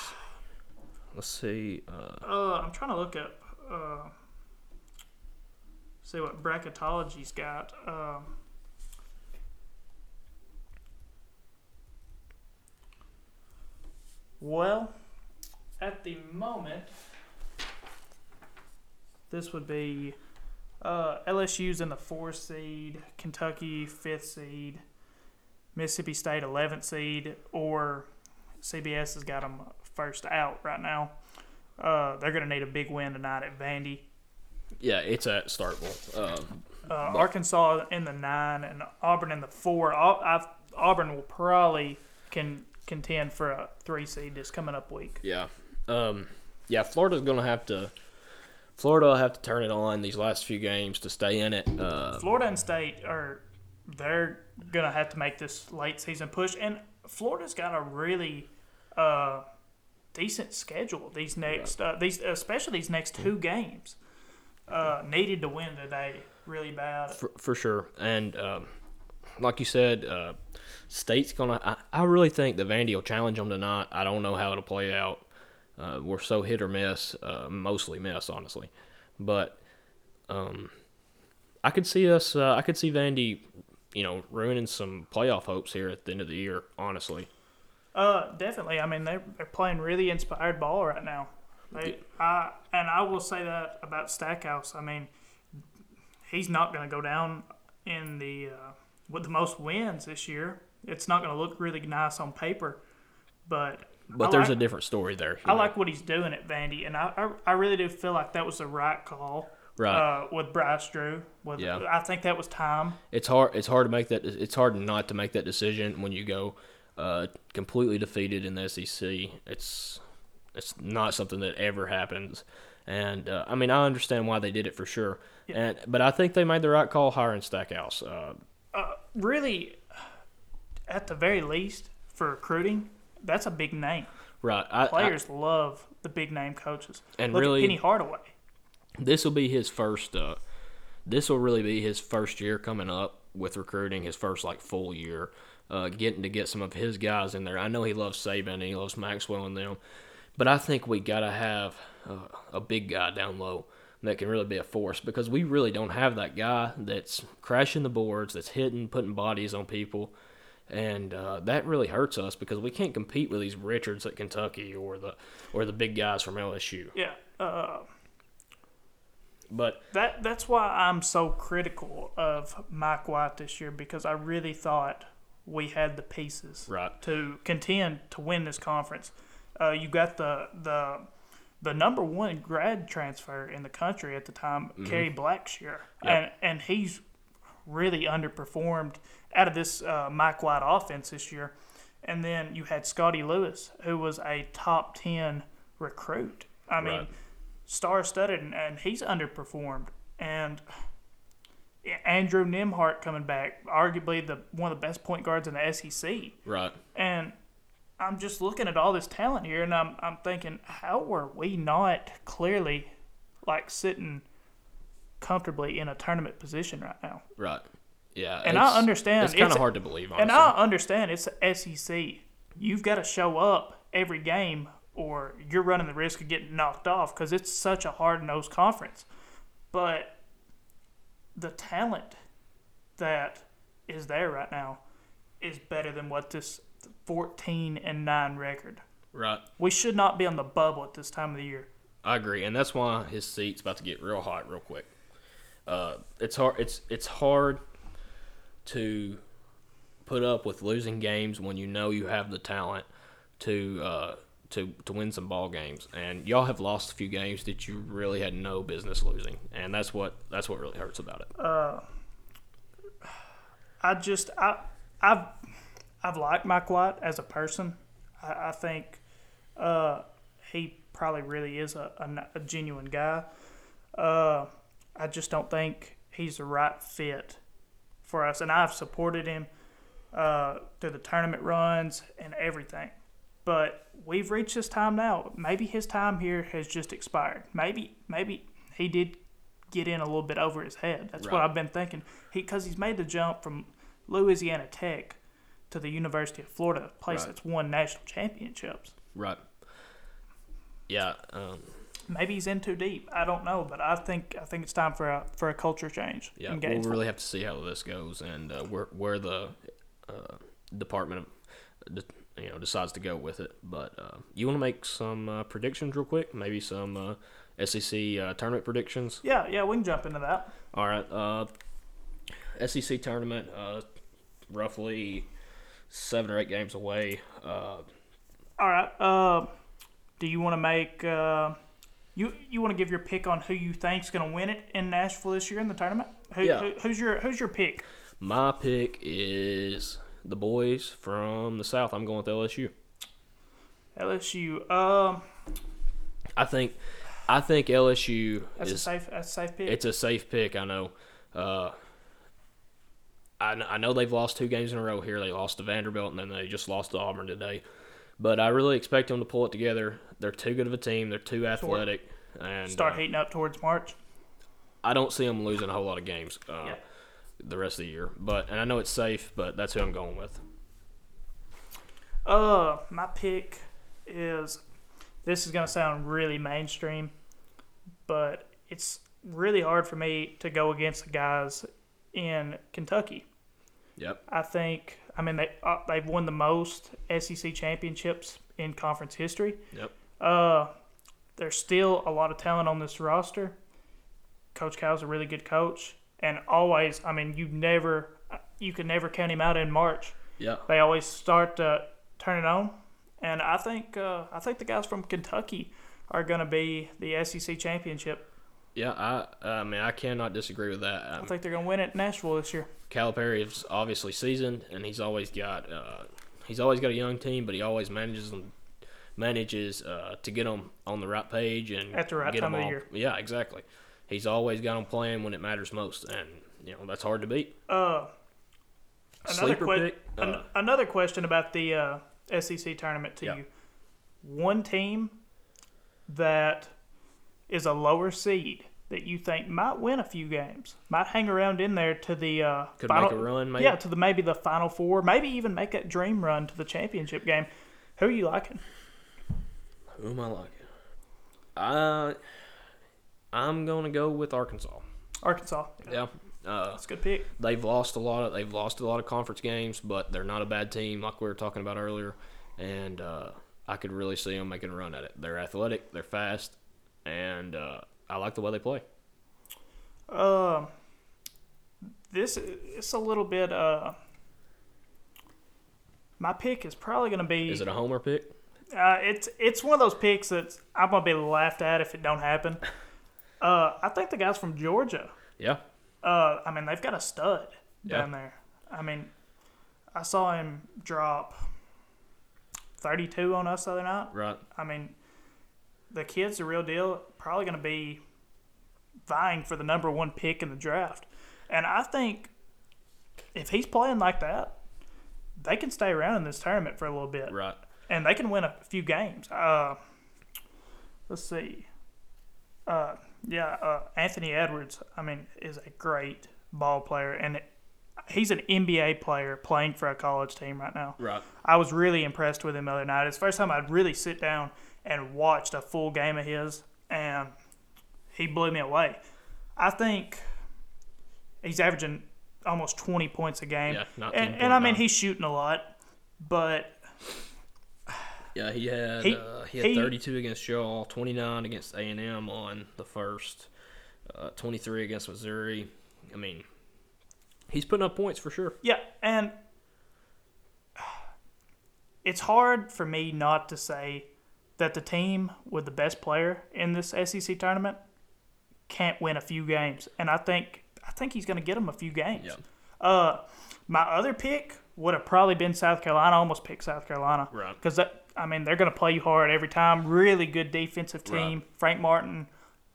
Let's see. Uh, uh, I'm trying to look up, uh, see what bracketology's got. Um, well, at the moment, this would be uh, LSU's in the fourth seed, Kentucky fifth seed, Mississippi State eleventh seed, or CBS has got them first out right now. Uh, they're going to need a big win tonight at Vandy. yeah, it's at Starkville. Uh, Uh, Arkansas in the nine and Auburn in the four. I've, Auburn will probably can contend for a three seed this coming up week. yeah, um, yeah. Florida's going to have to. Florida will have to turn it on these last few games to stay in it. Uh, Florida and State are they're gonna have to make this late season push, and Florida's got a really uh, decent schedule these next uh, these especially these next two games. Uh, needed to win today really bad. for, for sure. And um, like you said, uh, State's gonna. I, I really think the Vandy will challenge them tonight. I don't know how it'll play out. Uh, we're so hit or miss, uh, mostly miss, honestly. But um, I could see us. Uh, I could see Vandy, you know, ruining some playoff hopes here at the end of the year. Honestly, Uh, definitely. I mean, they're, they're playing really inspired ball right now. They, I, and I will say that about Stackhouse. I mean, he's not going to go down in the uh, with the most wins this year. It's not going to look really nice on paper, but but I there's like, a different story there. I know. like what he's doing at Vandy, and I, I, I really do feel like that was the right call. right. Uh, with Bryce Drew, with Yeah. I think that was time. it's hard it's hard to make that it's hard not to make that decision when you go uh, completely defeated in the SEC. It's it's not something that ever happens. And uh, I mean, I understand why they did it for sure. Yeah. And but I think they made the right call hiring Stackhouse. Uh, Uh, really, at the very least, for recruiting, that's a big name. right. I, I, Players love the big name coaches. And Look really- at Penny Hardaway. this will be his first. Uh, this will really be his first year coming up with recruiting. His first like full year, uh, getting to get some of his guys in there. I know he loves Saben and he loves Maxwell and them, but I think we gotta have uh, a big guy down low that can really be a force because we really don't have that guy that's crashing the boards, that's hitting, putting bodies on people, and uh, that really hurts us because we can't compete with these Richards at Kentucky or the or the big guys from LSU. Yeah. Uh, But that that's why I'm so critical of Mike White this year because I really thought we had the pieces right, to contend to win this conference. Uh, you got the the the number one grad transfer in the country at the time, Kerry Blackshear, Mm-hmm. Yep. and and he's really underperformed out of this uh, Mike White offense this year. And then you had Scotty Lewis, who was a top ten recruit. I mean, Right. star studded, and, and he's underperformed. And Andrew Nembhard coming back, arguably the one of the best point guards in the SEC. right, And I'm just looking at all this talent here, and I'm I'm thinking, how were we not clearly like sitting comfortably in a tournament position right now? right. Yeah, And I understand It's kind of hard to believe, honestly. And I understand it's the SEC. You've got to show up every game, or you're running the risk of getting knocked off because it's such a hard nosed conference. But the talent that is there right now is better than what this 14 and 9 record. right. We should not be on the bubble at this time of the year. I agree, and that's why his seat's about to get real hot real quick. Uh, it's hard. It's it's hard to put up with losing games when you know you have the talent to uh, to to win some ball games, and y'all have lost a few games that you really had no business losing, and that's what that's what really hurts about it. I just I I've I've liked Mike White as a person. I, I think uh, he probably really is a, a, a genuine guy. Uh, I just don't think he's the right fit for us, and I've supported him uh, through the tournament runs and everything. But we've reached this time now. Maybe his time here has just expired. Maybe maybe he did get in a little bit over his head. That's what I've been thinking. He because he's made the jump from Louisiana Tech to the University of Florida, a place Right. that's won national championships. Right. Yeah. Um, Maybe he's in too deep. I don't know, but I think I think it's time for a for a culture change. Yeah, we'll really have to see how this goes and uh, where where the uh, department of, you know decides to go with it. But uh, you want to make some uh, predictions real quick? Maybe some uh, SEC uh, tournament predictions. yeah, yeah, we can jump into that. All right, uh, SEC tournament, uh, roughly seven or eight games away. Uh, All right. Uh, do you want to make uh, you you want to give your pick on who you think's going to win it in Nashville this year in the tournament? Who, Yeah. who, who's your who's your pick? my pick is the boys from the South. I'm going with LSU. LSU. Um, I think I think LSU that's a is safe that's a safe pick. It's a safe pick, I know. Uh, I, I know they've lost two games in a row here. They lost to Vanderbilt and then they just lost to Auburn today. But I really expect them to pull it together. They're too good of a team. They're too athletic, and Start uh, heating up towards March. I don't see them losing a whole lot of games uh, Yeah. the rest of the year. But and I know it's safe, but that's who I'm going with. Uh, my pick is this is gonna sound really mainstream, but it's really hard for me to go against the guys in Kentucky. Yep. I think I mean they uh, they've won the most SEC championships in conference history. Yep. Uh, there's still a lot of talent on this roster. Coach Cal's a really good coach, and always I mean you never you can never count him out in March Yeah. they always start to turn it on. And I think uh, I think the guys from Kentucky are going to be the SEC championship. Yeah. I I mean I cannot disagree with that. I Um, think they're going to win at Nashville this year. Calipari is obviously seasoned, and he's always got uh, he's always got a young team, but he always manages them manages uh, to get them on the right page and At the right get time 'em of the all- Yeah, exactly. He's always got them playing when it matters most, and you know that's hard to beat. Uh, another Sleeper que- pick. an- Uh, another question about the uh, SEC tournament to Yeah. you. One team that is a lower seed that you think might win a few games, might hang around in there to the uh, could final, make a run, maybe. Yeah, to the maybe the final four, maybe even make that dream run to the championship game. Who are you liking? Who am I liking? I I'm gonna go with Arkansas. Arkansas. Yeah. Uh, That's a good pick. they've lost a lot of they've lost a lot of conference games, but they're not a bad team like we were talking about earlier, and uh, I could really see them making a run at it. They're athletic, they're fast, and uh, I like the way they play. Um, this it's a little bit. Uh, my pick is probably going to be. Is it a homer pick? Uh, it's it's one of those picks that I'm gonna be laughed at if it don't happen. [LAUGHS] Uh, I think the guys from Georgia. Yeah. Uh, I mean they've got a stud Yeah. down there. I mean, I saw him drop 32 on us the other night. Right. I mean, the kid's the real deal. Probably gonna be vying for the number one pick in the draft, and I think if he's playing like that, they can stay around in this tournament for a little bit Right. And they can win a few games. Uh, let's see. Uh, yeah, uh, Anthony Edwards. I mean, is a great ball player, and it, he's an NBA player playing for a college team right now. Right. I was really impressed with him the other night. It's the first time I'd really sit down and watched a full game of his, and he blew me away. I think he's averaging almost 20 points a game. Yeah, not and, and I mean, he's shooting a lot, but Yeah, he had He- uh, he had he- 32 against Shaw, 29 against A and M on the first, uh, 23 against Missouri. I mean, he's putting up points for sure. Yeah, and it's hard for me not to say that the team with the best player in this SEC tournament can't win a few games, and I think I think he's going to get them a few games. Yeah. Uh, my other pick would have probably been South Carolina. I almost picked South Carolina Right. I mean they're going to play you hard every time. Really good defensive team. Right. Frank Martin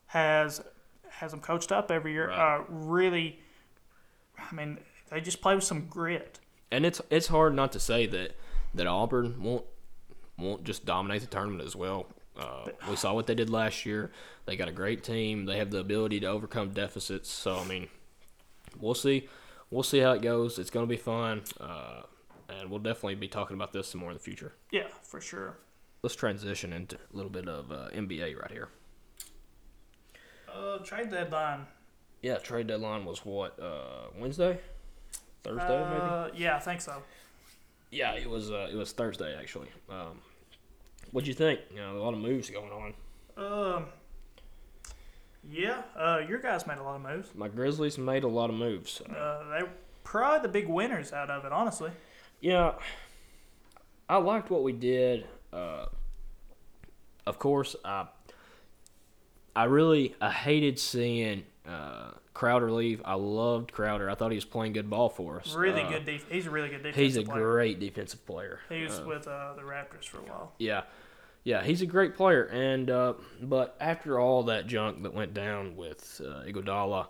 has has them coached up every year. Right. Uh, really, I mean they just play with some grit. And it's it's hard not to say that that Auburn won't won't just dominate the tournament as well. Uh, we saw what they did last year. They got a great team. They have the ability to overcome deficits. So I mean, we'll see. We'll see how it goes. It's going to be fun, uh, and we'll definitely be talking about this some more in the future. Yeah, for sure. Let's transition into a little bit of uh, NBA right here. Uh, trade deadline. Yeah, trade deadline was what uh, Wednesday, Thursday, maybe. Uh, yeah, I think so. Yeah, it was. Uh, it was Thursday actually. Um, what'd you think? You know, a lot of moves going on. Um, yeah, uh, your guys made a lot of moves. My Grizzlies made a lot of moves. Uh, Uh, they were probably the big winners out of it, honestly. yeah, I liked what we did. Uh, of course, I I really I hated seeing uh, Crowder leave. I loved Crowder. I thought he was playing good ball for us. Really Uh, good def- He's a really good defensive player. He's a player. great defensive player. He was Uh, with uh, the Raptors for a while. Yeah, yeah, he's a great player. And uh, but after all that junk that went down with uh, Iguodala,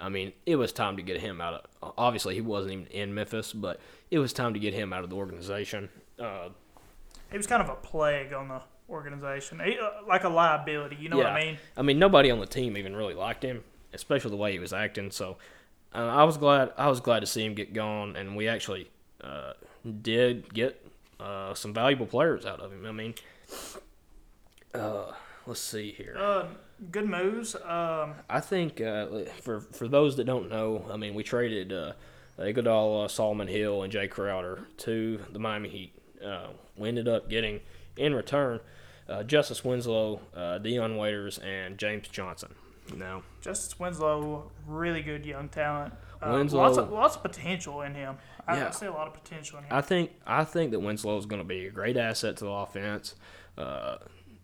I mean, it was time to get him out of. Obviously, he wasn't even in Memphis, but it was time to get him out of the organization. Uh, He was kind of a plague on the organization, he, uh, like a liability. You know what I mean? I mean, nobody on the team even really liked him, especially the way he was acting. So uh, I was glad. I was glad to see him get gone, and we actually uh, did get uh, some valuable players out of him. I mean, uh, let's see here. Uh, good moves. Um, I think uh, for for those that don't know, I mean, we traded uh, Iguodala, Solomon Hill, and Jae Crowder to the Miami Heat. Uh, we ended up getting in return uh, Justice Winslow, uh, Dion Waiters, and James Johnson. Now, Justice Winslow, really good young talent. Uh, Winslow- lots of lots of potential in him. I, Yeah. See a lot of potential in him. I think I think that Winslow is going to be a great asset to the offense. Uh,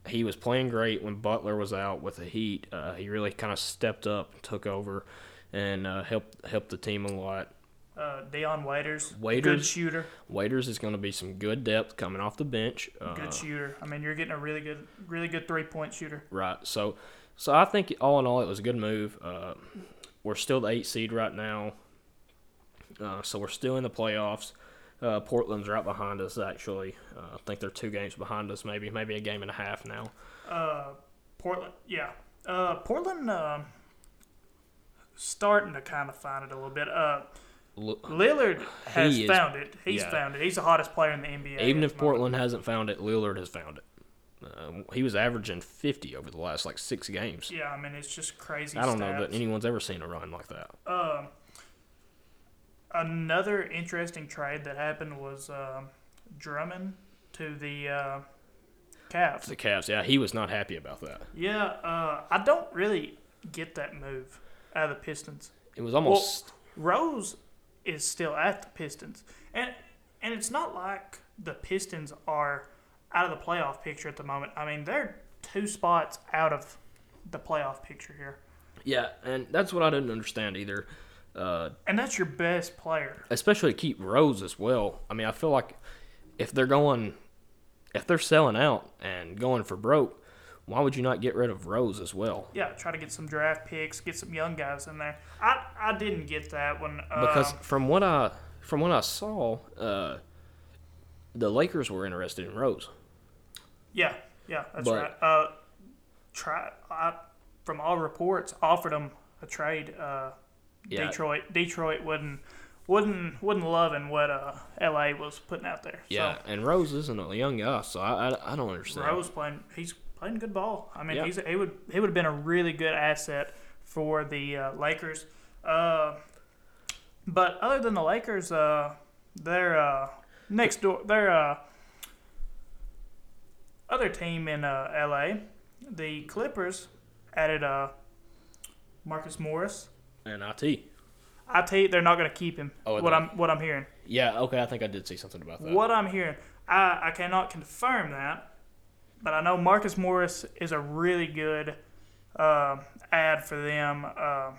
he was playing great when Butler was out with the Heat. Uh, he really kind of stepped up, took over, and uh, helped helped the team a lot. Uh, Dion Waiters, good shooter, Waiters is going to be some good depth coming off the bench. Uh, good shooter. I mean, you're getting a really good, really good three point shooter. Right. So, so I think all in all, it was a good move. Uh, we're still the eight seed right now, uh, so we're still in the playoffs. Uh, Portland's right behind us. Actually, uh, I think they're two games behind us, maybe maybe a game and a half now. Uh, Portland, yeah. Uh, Portland, uh, starting to kind of find it a little bit. Uh, L- Lillard has is- found it. He's yeah. found it. He's the hottest player in the NBA. Even if the moment. Portland hasn't found it, Lillard has found it. Uh, he was averaging 50 over the last like six games. Yeah, I mean it's just crazy. I don't know that anyone's ever seen a run like that. Um, another interesting trade that happened was um, Drummond to the uh, Cavs. The Cavs, yeah, he was not happy about that. Yeah, uh, I don't really get that move out of the Pistons. It was almost Rose is still at the Pistons, and and it's not like the Pistons are out of the playoff picture at the moment. I mean, they're two spots out of the playoff picture here, yeah, and that's what I didn't understand either. Uh, and that's your best player. especially to keep Rose as well. I mean, I feel like if they're going, if they're selling out and going for broke, why would you not get rid of Rose as well? Yeah, try to get some draft picks, get some young guys in there. I I didn't get that one uh, Because from what I from what I saw, uh, the Lakers were interested in Rose. yeah, yeah, that's but- right. Uh, try I, from all reports offered them a trade. Uh, Yeah. Detroit Detroit wouldn't wouldn't wouldn't loving what uh LA was putting out there. Yeah, and Rose isn't a young guy, so I, I, I don't understand. Rose playing he's playing good ball. I mean Yeah. he's he would he would have been a really good asset for the uh, Lakers. Uh, but other than the Lakers, uh, they're uh, next door. Their uh, other team in uh, LA, the Clippers, added uh, Marcus Morris. And IT. I tell you, they're not going to keep him. Oh, what I'm what I'm hearing. Yeah, okay, I think I did see something about that. What I'm hearing, I, I cannot confirm that, but I know Marcus Morris is a really good uh, ad for them. Uh,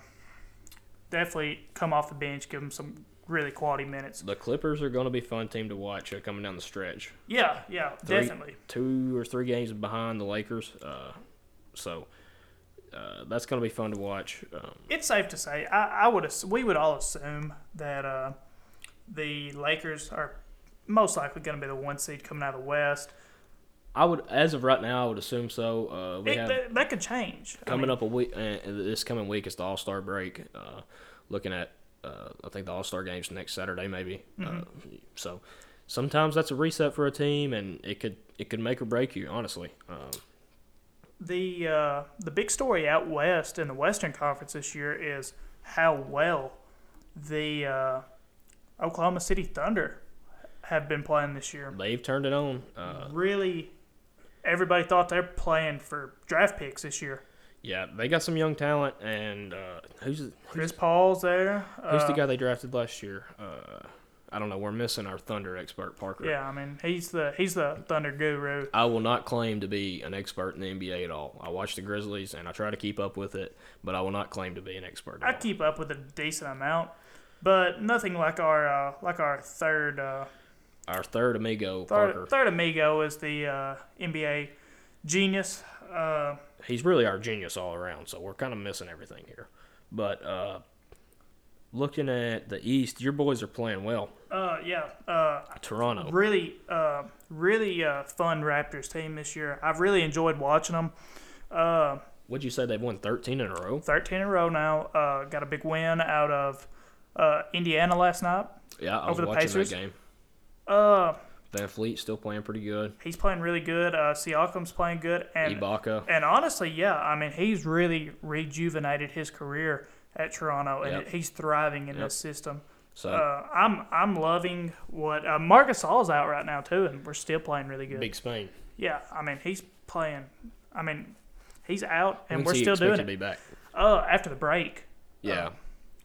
definitely come off the bench, give them some really quality minutes. The Clippers are going to be a fun team to watch uh, coming down the stretch. Yeah, yeah, Three- definitely. Two or three games behind the Lakers, uh, so uh, that's going to be fun to watch. Um, It's safe to say I, I would ass- we would all assume that uh, the Lakers are most likely going to be the one seed coming out of the West. I would, as of right now, I would assume so. Uh, we It, have that, that could change. I coming mean, up a week. Uh, this coming week is the All Star break. Uh, looking at, uh, I think the All Star games next Saturday, maybe. Uh, so sometimes that's a reset for a team, and it could it could make or break you. Honestly, um, the uh, the big story out west in the Western Conference this year is how well the uh, Oklahoma City Thunder have been playing this year. they've turned it on. Uh, Really, everybody thought they're playing for draft picks this year. yeah, they got some young talent, and uh, who's Chris Paul's there. who's Uh, the guy they drafted last year? Uh, I don't know. We're missing our Thunder expert, Parker. Yeah, I mean he's the he's the Thunder guru. I will not claim to be an expert in the NBA at all. I watch the Grizzlies and I try to keep up with it, but I will not claim to be an expert. I all. keep up with a decent amount, but nothing like our uh, like our third uh, Our third amigo, Parker, third, third amigo is the uh, NBA genius. Uh, he's really our genius all around. So we're kind of missing everything here. But uh, looking at the East, your boys are playing well. uh, yeah, uh, Toronto, really, uh, really uh, fun Raptors team this year. I've really enjoyed watching them. Uh, would you say they've won 13 in a row? 13 in a row now. Uh, got a big win out of uh, Indiana last night. Yeah, I was Over the watching Pacers? that game. Uh, VanVleet still playing pretty good. he's playing really good. Uh, Siakam's playing good, and Ibaka, and honestly, yeah, I mean he's really rejuvenated his career at Toronto, and Yep. he's thriving in Yep. this system. so Uh, I'm I'm loving what uh, Marc Gasol's out right now too, and we're still playing really good. Big Spain. Yeah, I mean he's playing. I mean he's out, and When's we're still doing expected to it. be back. Uh, after the break, Yeah,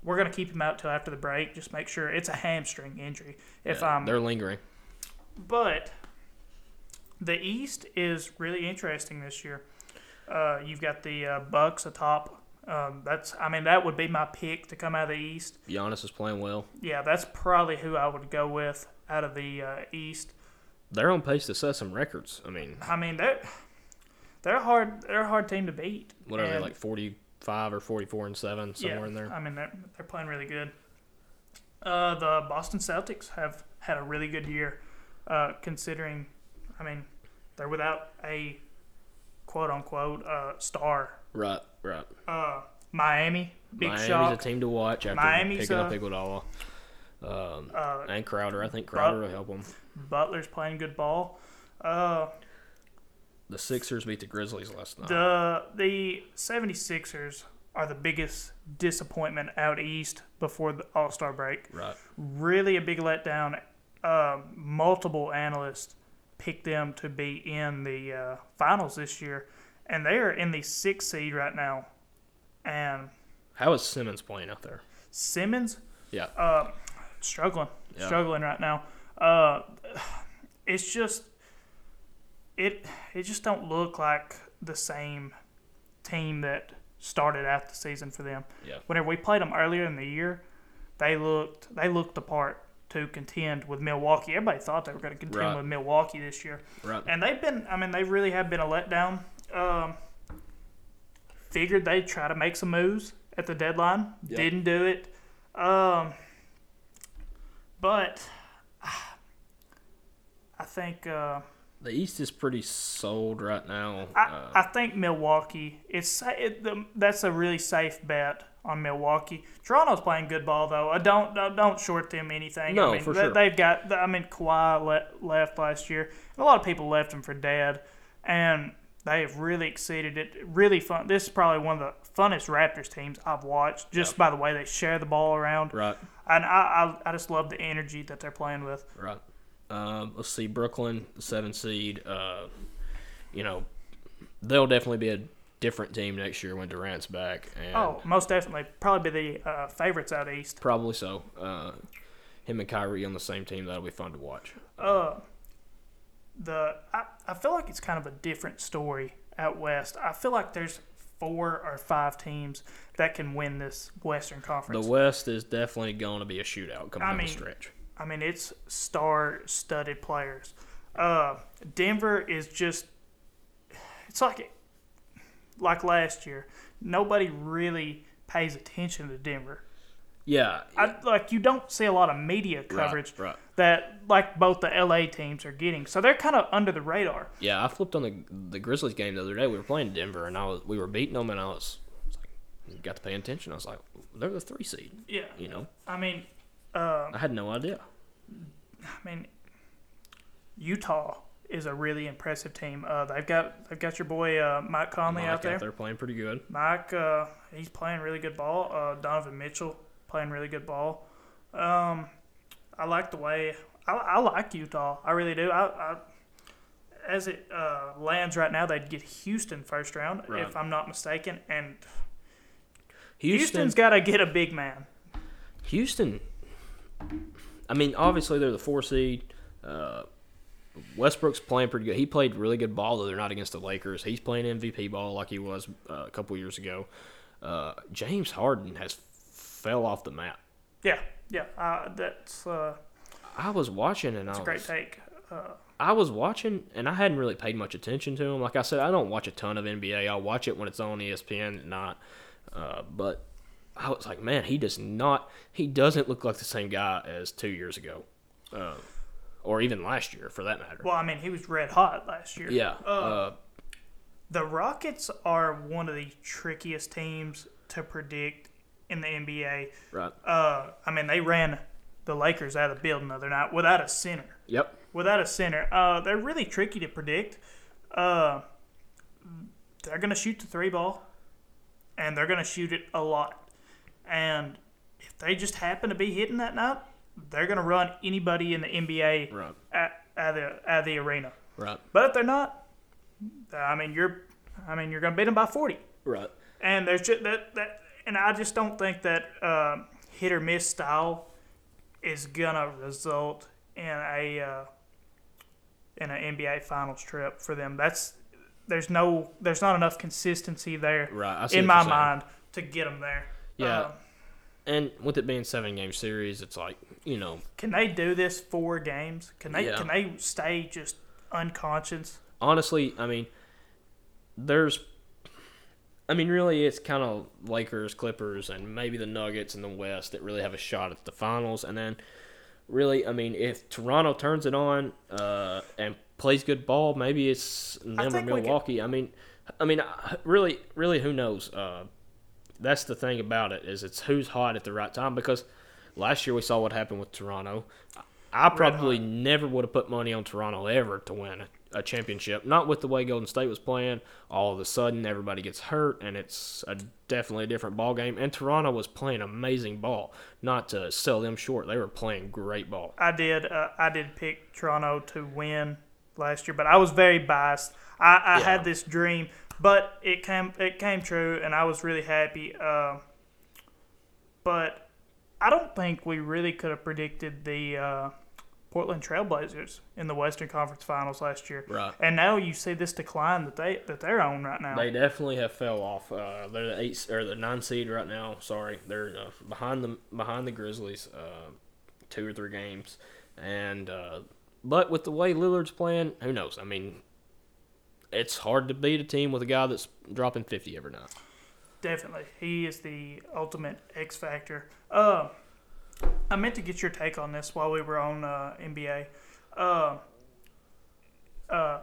we're gonna keep him out till after the break. Just make sure it's a hamstring injury. If yeah, I'm, they're lingering. but the East is really interesting this year. Uh, you've got the uh, Bucks atop. Um, that's I mean that would be my pick to come out of the East. Giannis is playing well. Yeah, that's probably who I would go with out of the uh, East. They're on pace to set some records. I mean, I mean they're they're a hard they're a hard team to beat. what are they like like 45 or 44 and 7 somewhere yeah, in there? I mean they're they're playing really good. Uh, the Boston Celtics have had a really good year, uh, considering. I mean, they're without a quote unquote uh, star. Right, right. Uh, Miami, big Miami's shock. a team to watch after Miami's, picking up Iguodala. Um, Uh, and Crowder. I think Crowder will help them. Butler's playing good ball. Uh, The Sixers beat the Grizzlies last night. The the 76ers are the biggest disappointment out east before the All Star break. right. Really a big letdown. Um, multiple analysts picked them to be in the uh, finals this year, and they are in the sixth seed right now. And How is Simmons playing out there? Simmons, Yeah. uh, struggling, Yeah. struggling right now. Uh, it's just it it just don't look like the same team that started out the season for them. Yeah. Whenever we played them earlier in the year, they looked they looked the part to contend with Milwaukee. Everybody thought they were going to contend Right. with Milwaukee this year, Right. and they've been. I mean, they really have been a letdown. Um, figured they'd try to make some moves at the deadline. Yep. Didn't do it. Um, but [SIGHS] I think uh, The East is pretty sold right now. I, uh, I think Milwaukee. It's it, the, that's a really safe bet on Milwaukee. Toronto's playing good ball though. I don't don't- don't short them anything. No, I mean, for they, sure. They've got. I mean, Kawhi le- left last year. A lot of people left him for dead, and they've really exceeded it. Really fun. This is probably one of the funnest Raptors teams I've watched, just by the way they share the ball around. right. And I, I I just love the energy that they're playing with. Right. Um, let's see. Brooklyn, the seven seed. Uh, you know, they'll definitely be a different team next year when Durant's back. And Oh, most definitely, probably be the uh, favorites out east. Probably so. Uh, him and Kyrie on the same team. That'll be fun to watch. uh, the I, I feel like it's kind of a different story out west. I feel like there's four or five teams that can win this Western Conference. The West is definitely going to be a shootout coming I down mean- the stretch. I mean, it's star-studded players. Uh, Denver is just it's like like last year. Nobody really pays attention to Denver. Yeah. I, like you don't see a lot of media coverage Right, right. that like both the LA teams are getting. So they're kind of under the radar. Yeah, I flipped on the the Grizzlies game the other day. We were playing Denver, and I was we were beating them, and I was, I was like, got to pay attention. I was like, they're the three seed. Yeah. You know, I mean, uh, I had no idea. I mean, Utah is a really impressive team. Uh, they've got they've got your boy uh, Mike Conley Mike out there. there playing pretty good. Mike, uh, he's playing really good ball. Uh, Donovan Mitchell playing really good ball. Um, I like the way I, I like Utah. I really do. I, I as it uh, lands right now, they'd get Houston first round Right. if I'm not mistaken, and Houston, Houston's got to get a big man. Houston. I mean, obviously they're the four seed. Uh, Westbrook's playing pretty good. He played really good ball, though they're not against the Lakers. He's playing MVP ball like he was uh, a couple years ago. Uh, James Harden has fell off the map. Yeah, yeah. Uh, that's uh, I was watching and I a great take. Uh, I was watching and I hadn't really paid much attention to him. Like I said, I don't watch a ton of NBA. I'll watch it when it's on ESPN at night. Uh, but I was like, man, he does not. He doesn't look like the same guy as two years ago, uh, or even last year, for that matter. well, I mean, he was red hot last year. yeah. Uh, Uh, The Rockets are one of the trickiest teams to predict in the NBA. right. Uh, I mean, they ran the Lakers out of the building the other night without a center. Yep. Without a center, uh, they're really tricky to predict. Uh, they're going to shoot the three ball, and they're going to shoot it a lot. And if they just happen to be hitting that night, they're going to run anybody in the NBA Right. at, out, of the, of the arena. Right. But if they're not, I mean, you're, I mean, you're going to beat them by forty. Right. And there's just that that, and I just don't think that uh, hit or miss style is gonna result in a uh, in an NBA Finals trip for them. That's there's no there's not enough consistency there Right. In my mind to get them there. Yeah. Uh, And with it being seven game series, it's like you know, can they do this four games? Can they Yeah. can they stay just unconscious? honestly, I mean, there's, I mean, really, it's kind of Lakers, Clippers, and maybe the Nuggets in the West that really have a shot at the finals. And then, really, I mean, if Toronto turns it on uh, and plays good ball, maybe it's them or think we could- Milwaukee. I mean, I mean, really, really, who knows? Uh, that's the thing about it is it's who's hot at the right time because last year we saw what happened with Toronto. I probably never would have put money on Toronto ever to win a championship. Not with the way Golden State was playing. All of a sudden, everybody gets hurt, and it's a, definitely a different ball game. And Toronto was playing amazing ball. Not to sell them short, they were playing great ball. I did. Uh, I did pick Toronto to win last year, but I was very biased. I, I Yeah. had this dream, but it came it came true, and I was really happy. Uh, but I don't think we really could have predicted the uh, Portland Trailblazers in the Western Conference Finals last year. Right. And now you see this decline that they that they're on right now. They definitely have fell off. Uh, they're the eight or the nine seed right now. Sorry, they're uh, behind the behind the Grizzlies, uh, two or three games, and uh, but with the way Lillard's playing, who knows? I mean, it's hard to beat a team with a guy that's dropping fifty every night. Definitely, he is the ultimate X factor. Uh, I meant to get your take on this while we were on uh, NBA. Uh, uh,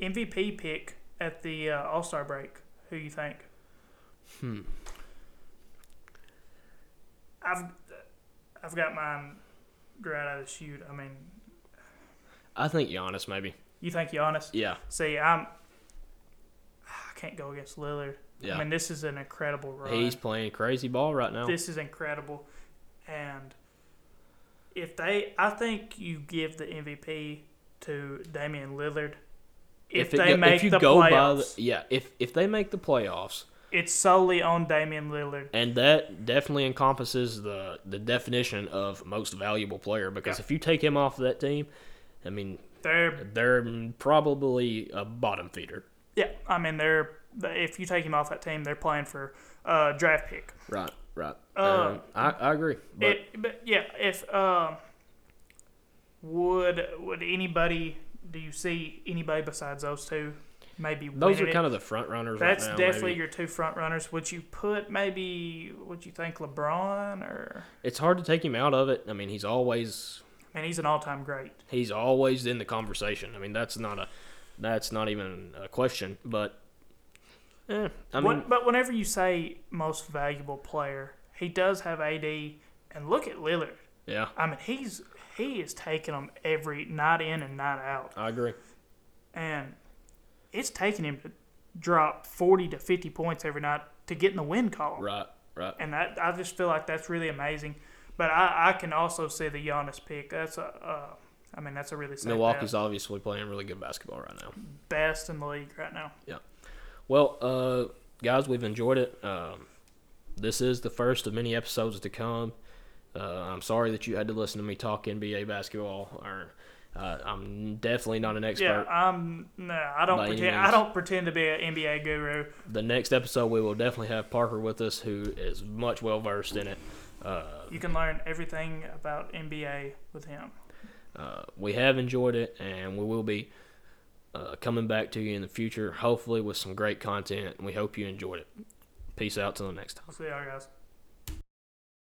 MVP pick at the uh, All Star break. Who you think? Hmm. I've I've got mine right out of the chute. I mean, I think Giannis maybe. You think Giannis? Yeah, See, I'm. I can't go against Lillard. yeah. I mean, this is an incredible run. He's playing crazy ball right now. This is incredible. And if they, I think you give the MVP to Damian Lillard. If, it they go- make if you the go by playoffs, the yeah, if if they make the playoffs, it's solely on Damian Lillard. and that definitely encompasses the the definition of most valuable player because Yeah. if you take him off that team, I mean They're, they're probably a bottom feeder. yeah, I mean, they're, if you take him off that team, they're playing for uh, draft pick. Right, right. Uh, Um, I I agree, but it, but yeah, if um, would would anybody do you see anybody besides those two maybe those are it? kind of the front runners That's right now. definitely maybe. your two front runners. Would you put maybe would you think LeBron or It's hard to take him out of it. I mean, he's always man, he's an all time great. he's always in the conversation. I mean, that's not a that's not even a question. But eh, I mean, When- but whenever you say most valuable player, he does have AD, and look at Lillard. yeah, I mean, he's he is taking them every night in and night out, I agree. and it's taking him to drop forty to fifty points every night to get in the win column. Right, right. and that I just feel like that's really amazing. But I, I can also see the Giannis pick. That's a, uh, I mean, that's a really safe Milwaukee's bet. obviously playing really good basketball right now. best in the league right now. Yeah. Well, uh, guys, we've enjoyed it. Um, this is the first of many episodes to come. Uh, I'm sorry that you had to listen to me talk NBA basketball. Or uh, I'm definitely not an expert. Yeah, I'm no, I don't pretend. I don't pretend to be an NBA guru. The next episode, we will definitely have Parker with us, who is much well versed in it. Uh, You can learn everything about NBA with him. uh, we have enjoyed it, and we will be uh, coming back to you in the future, hopefully with some great content. And we hope you enjoyed it. Peace out till the next time. See y'all guys.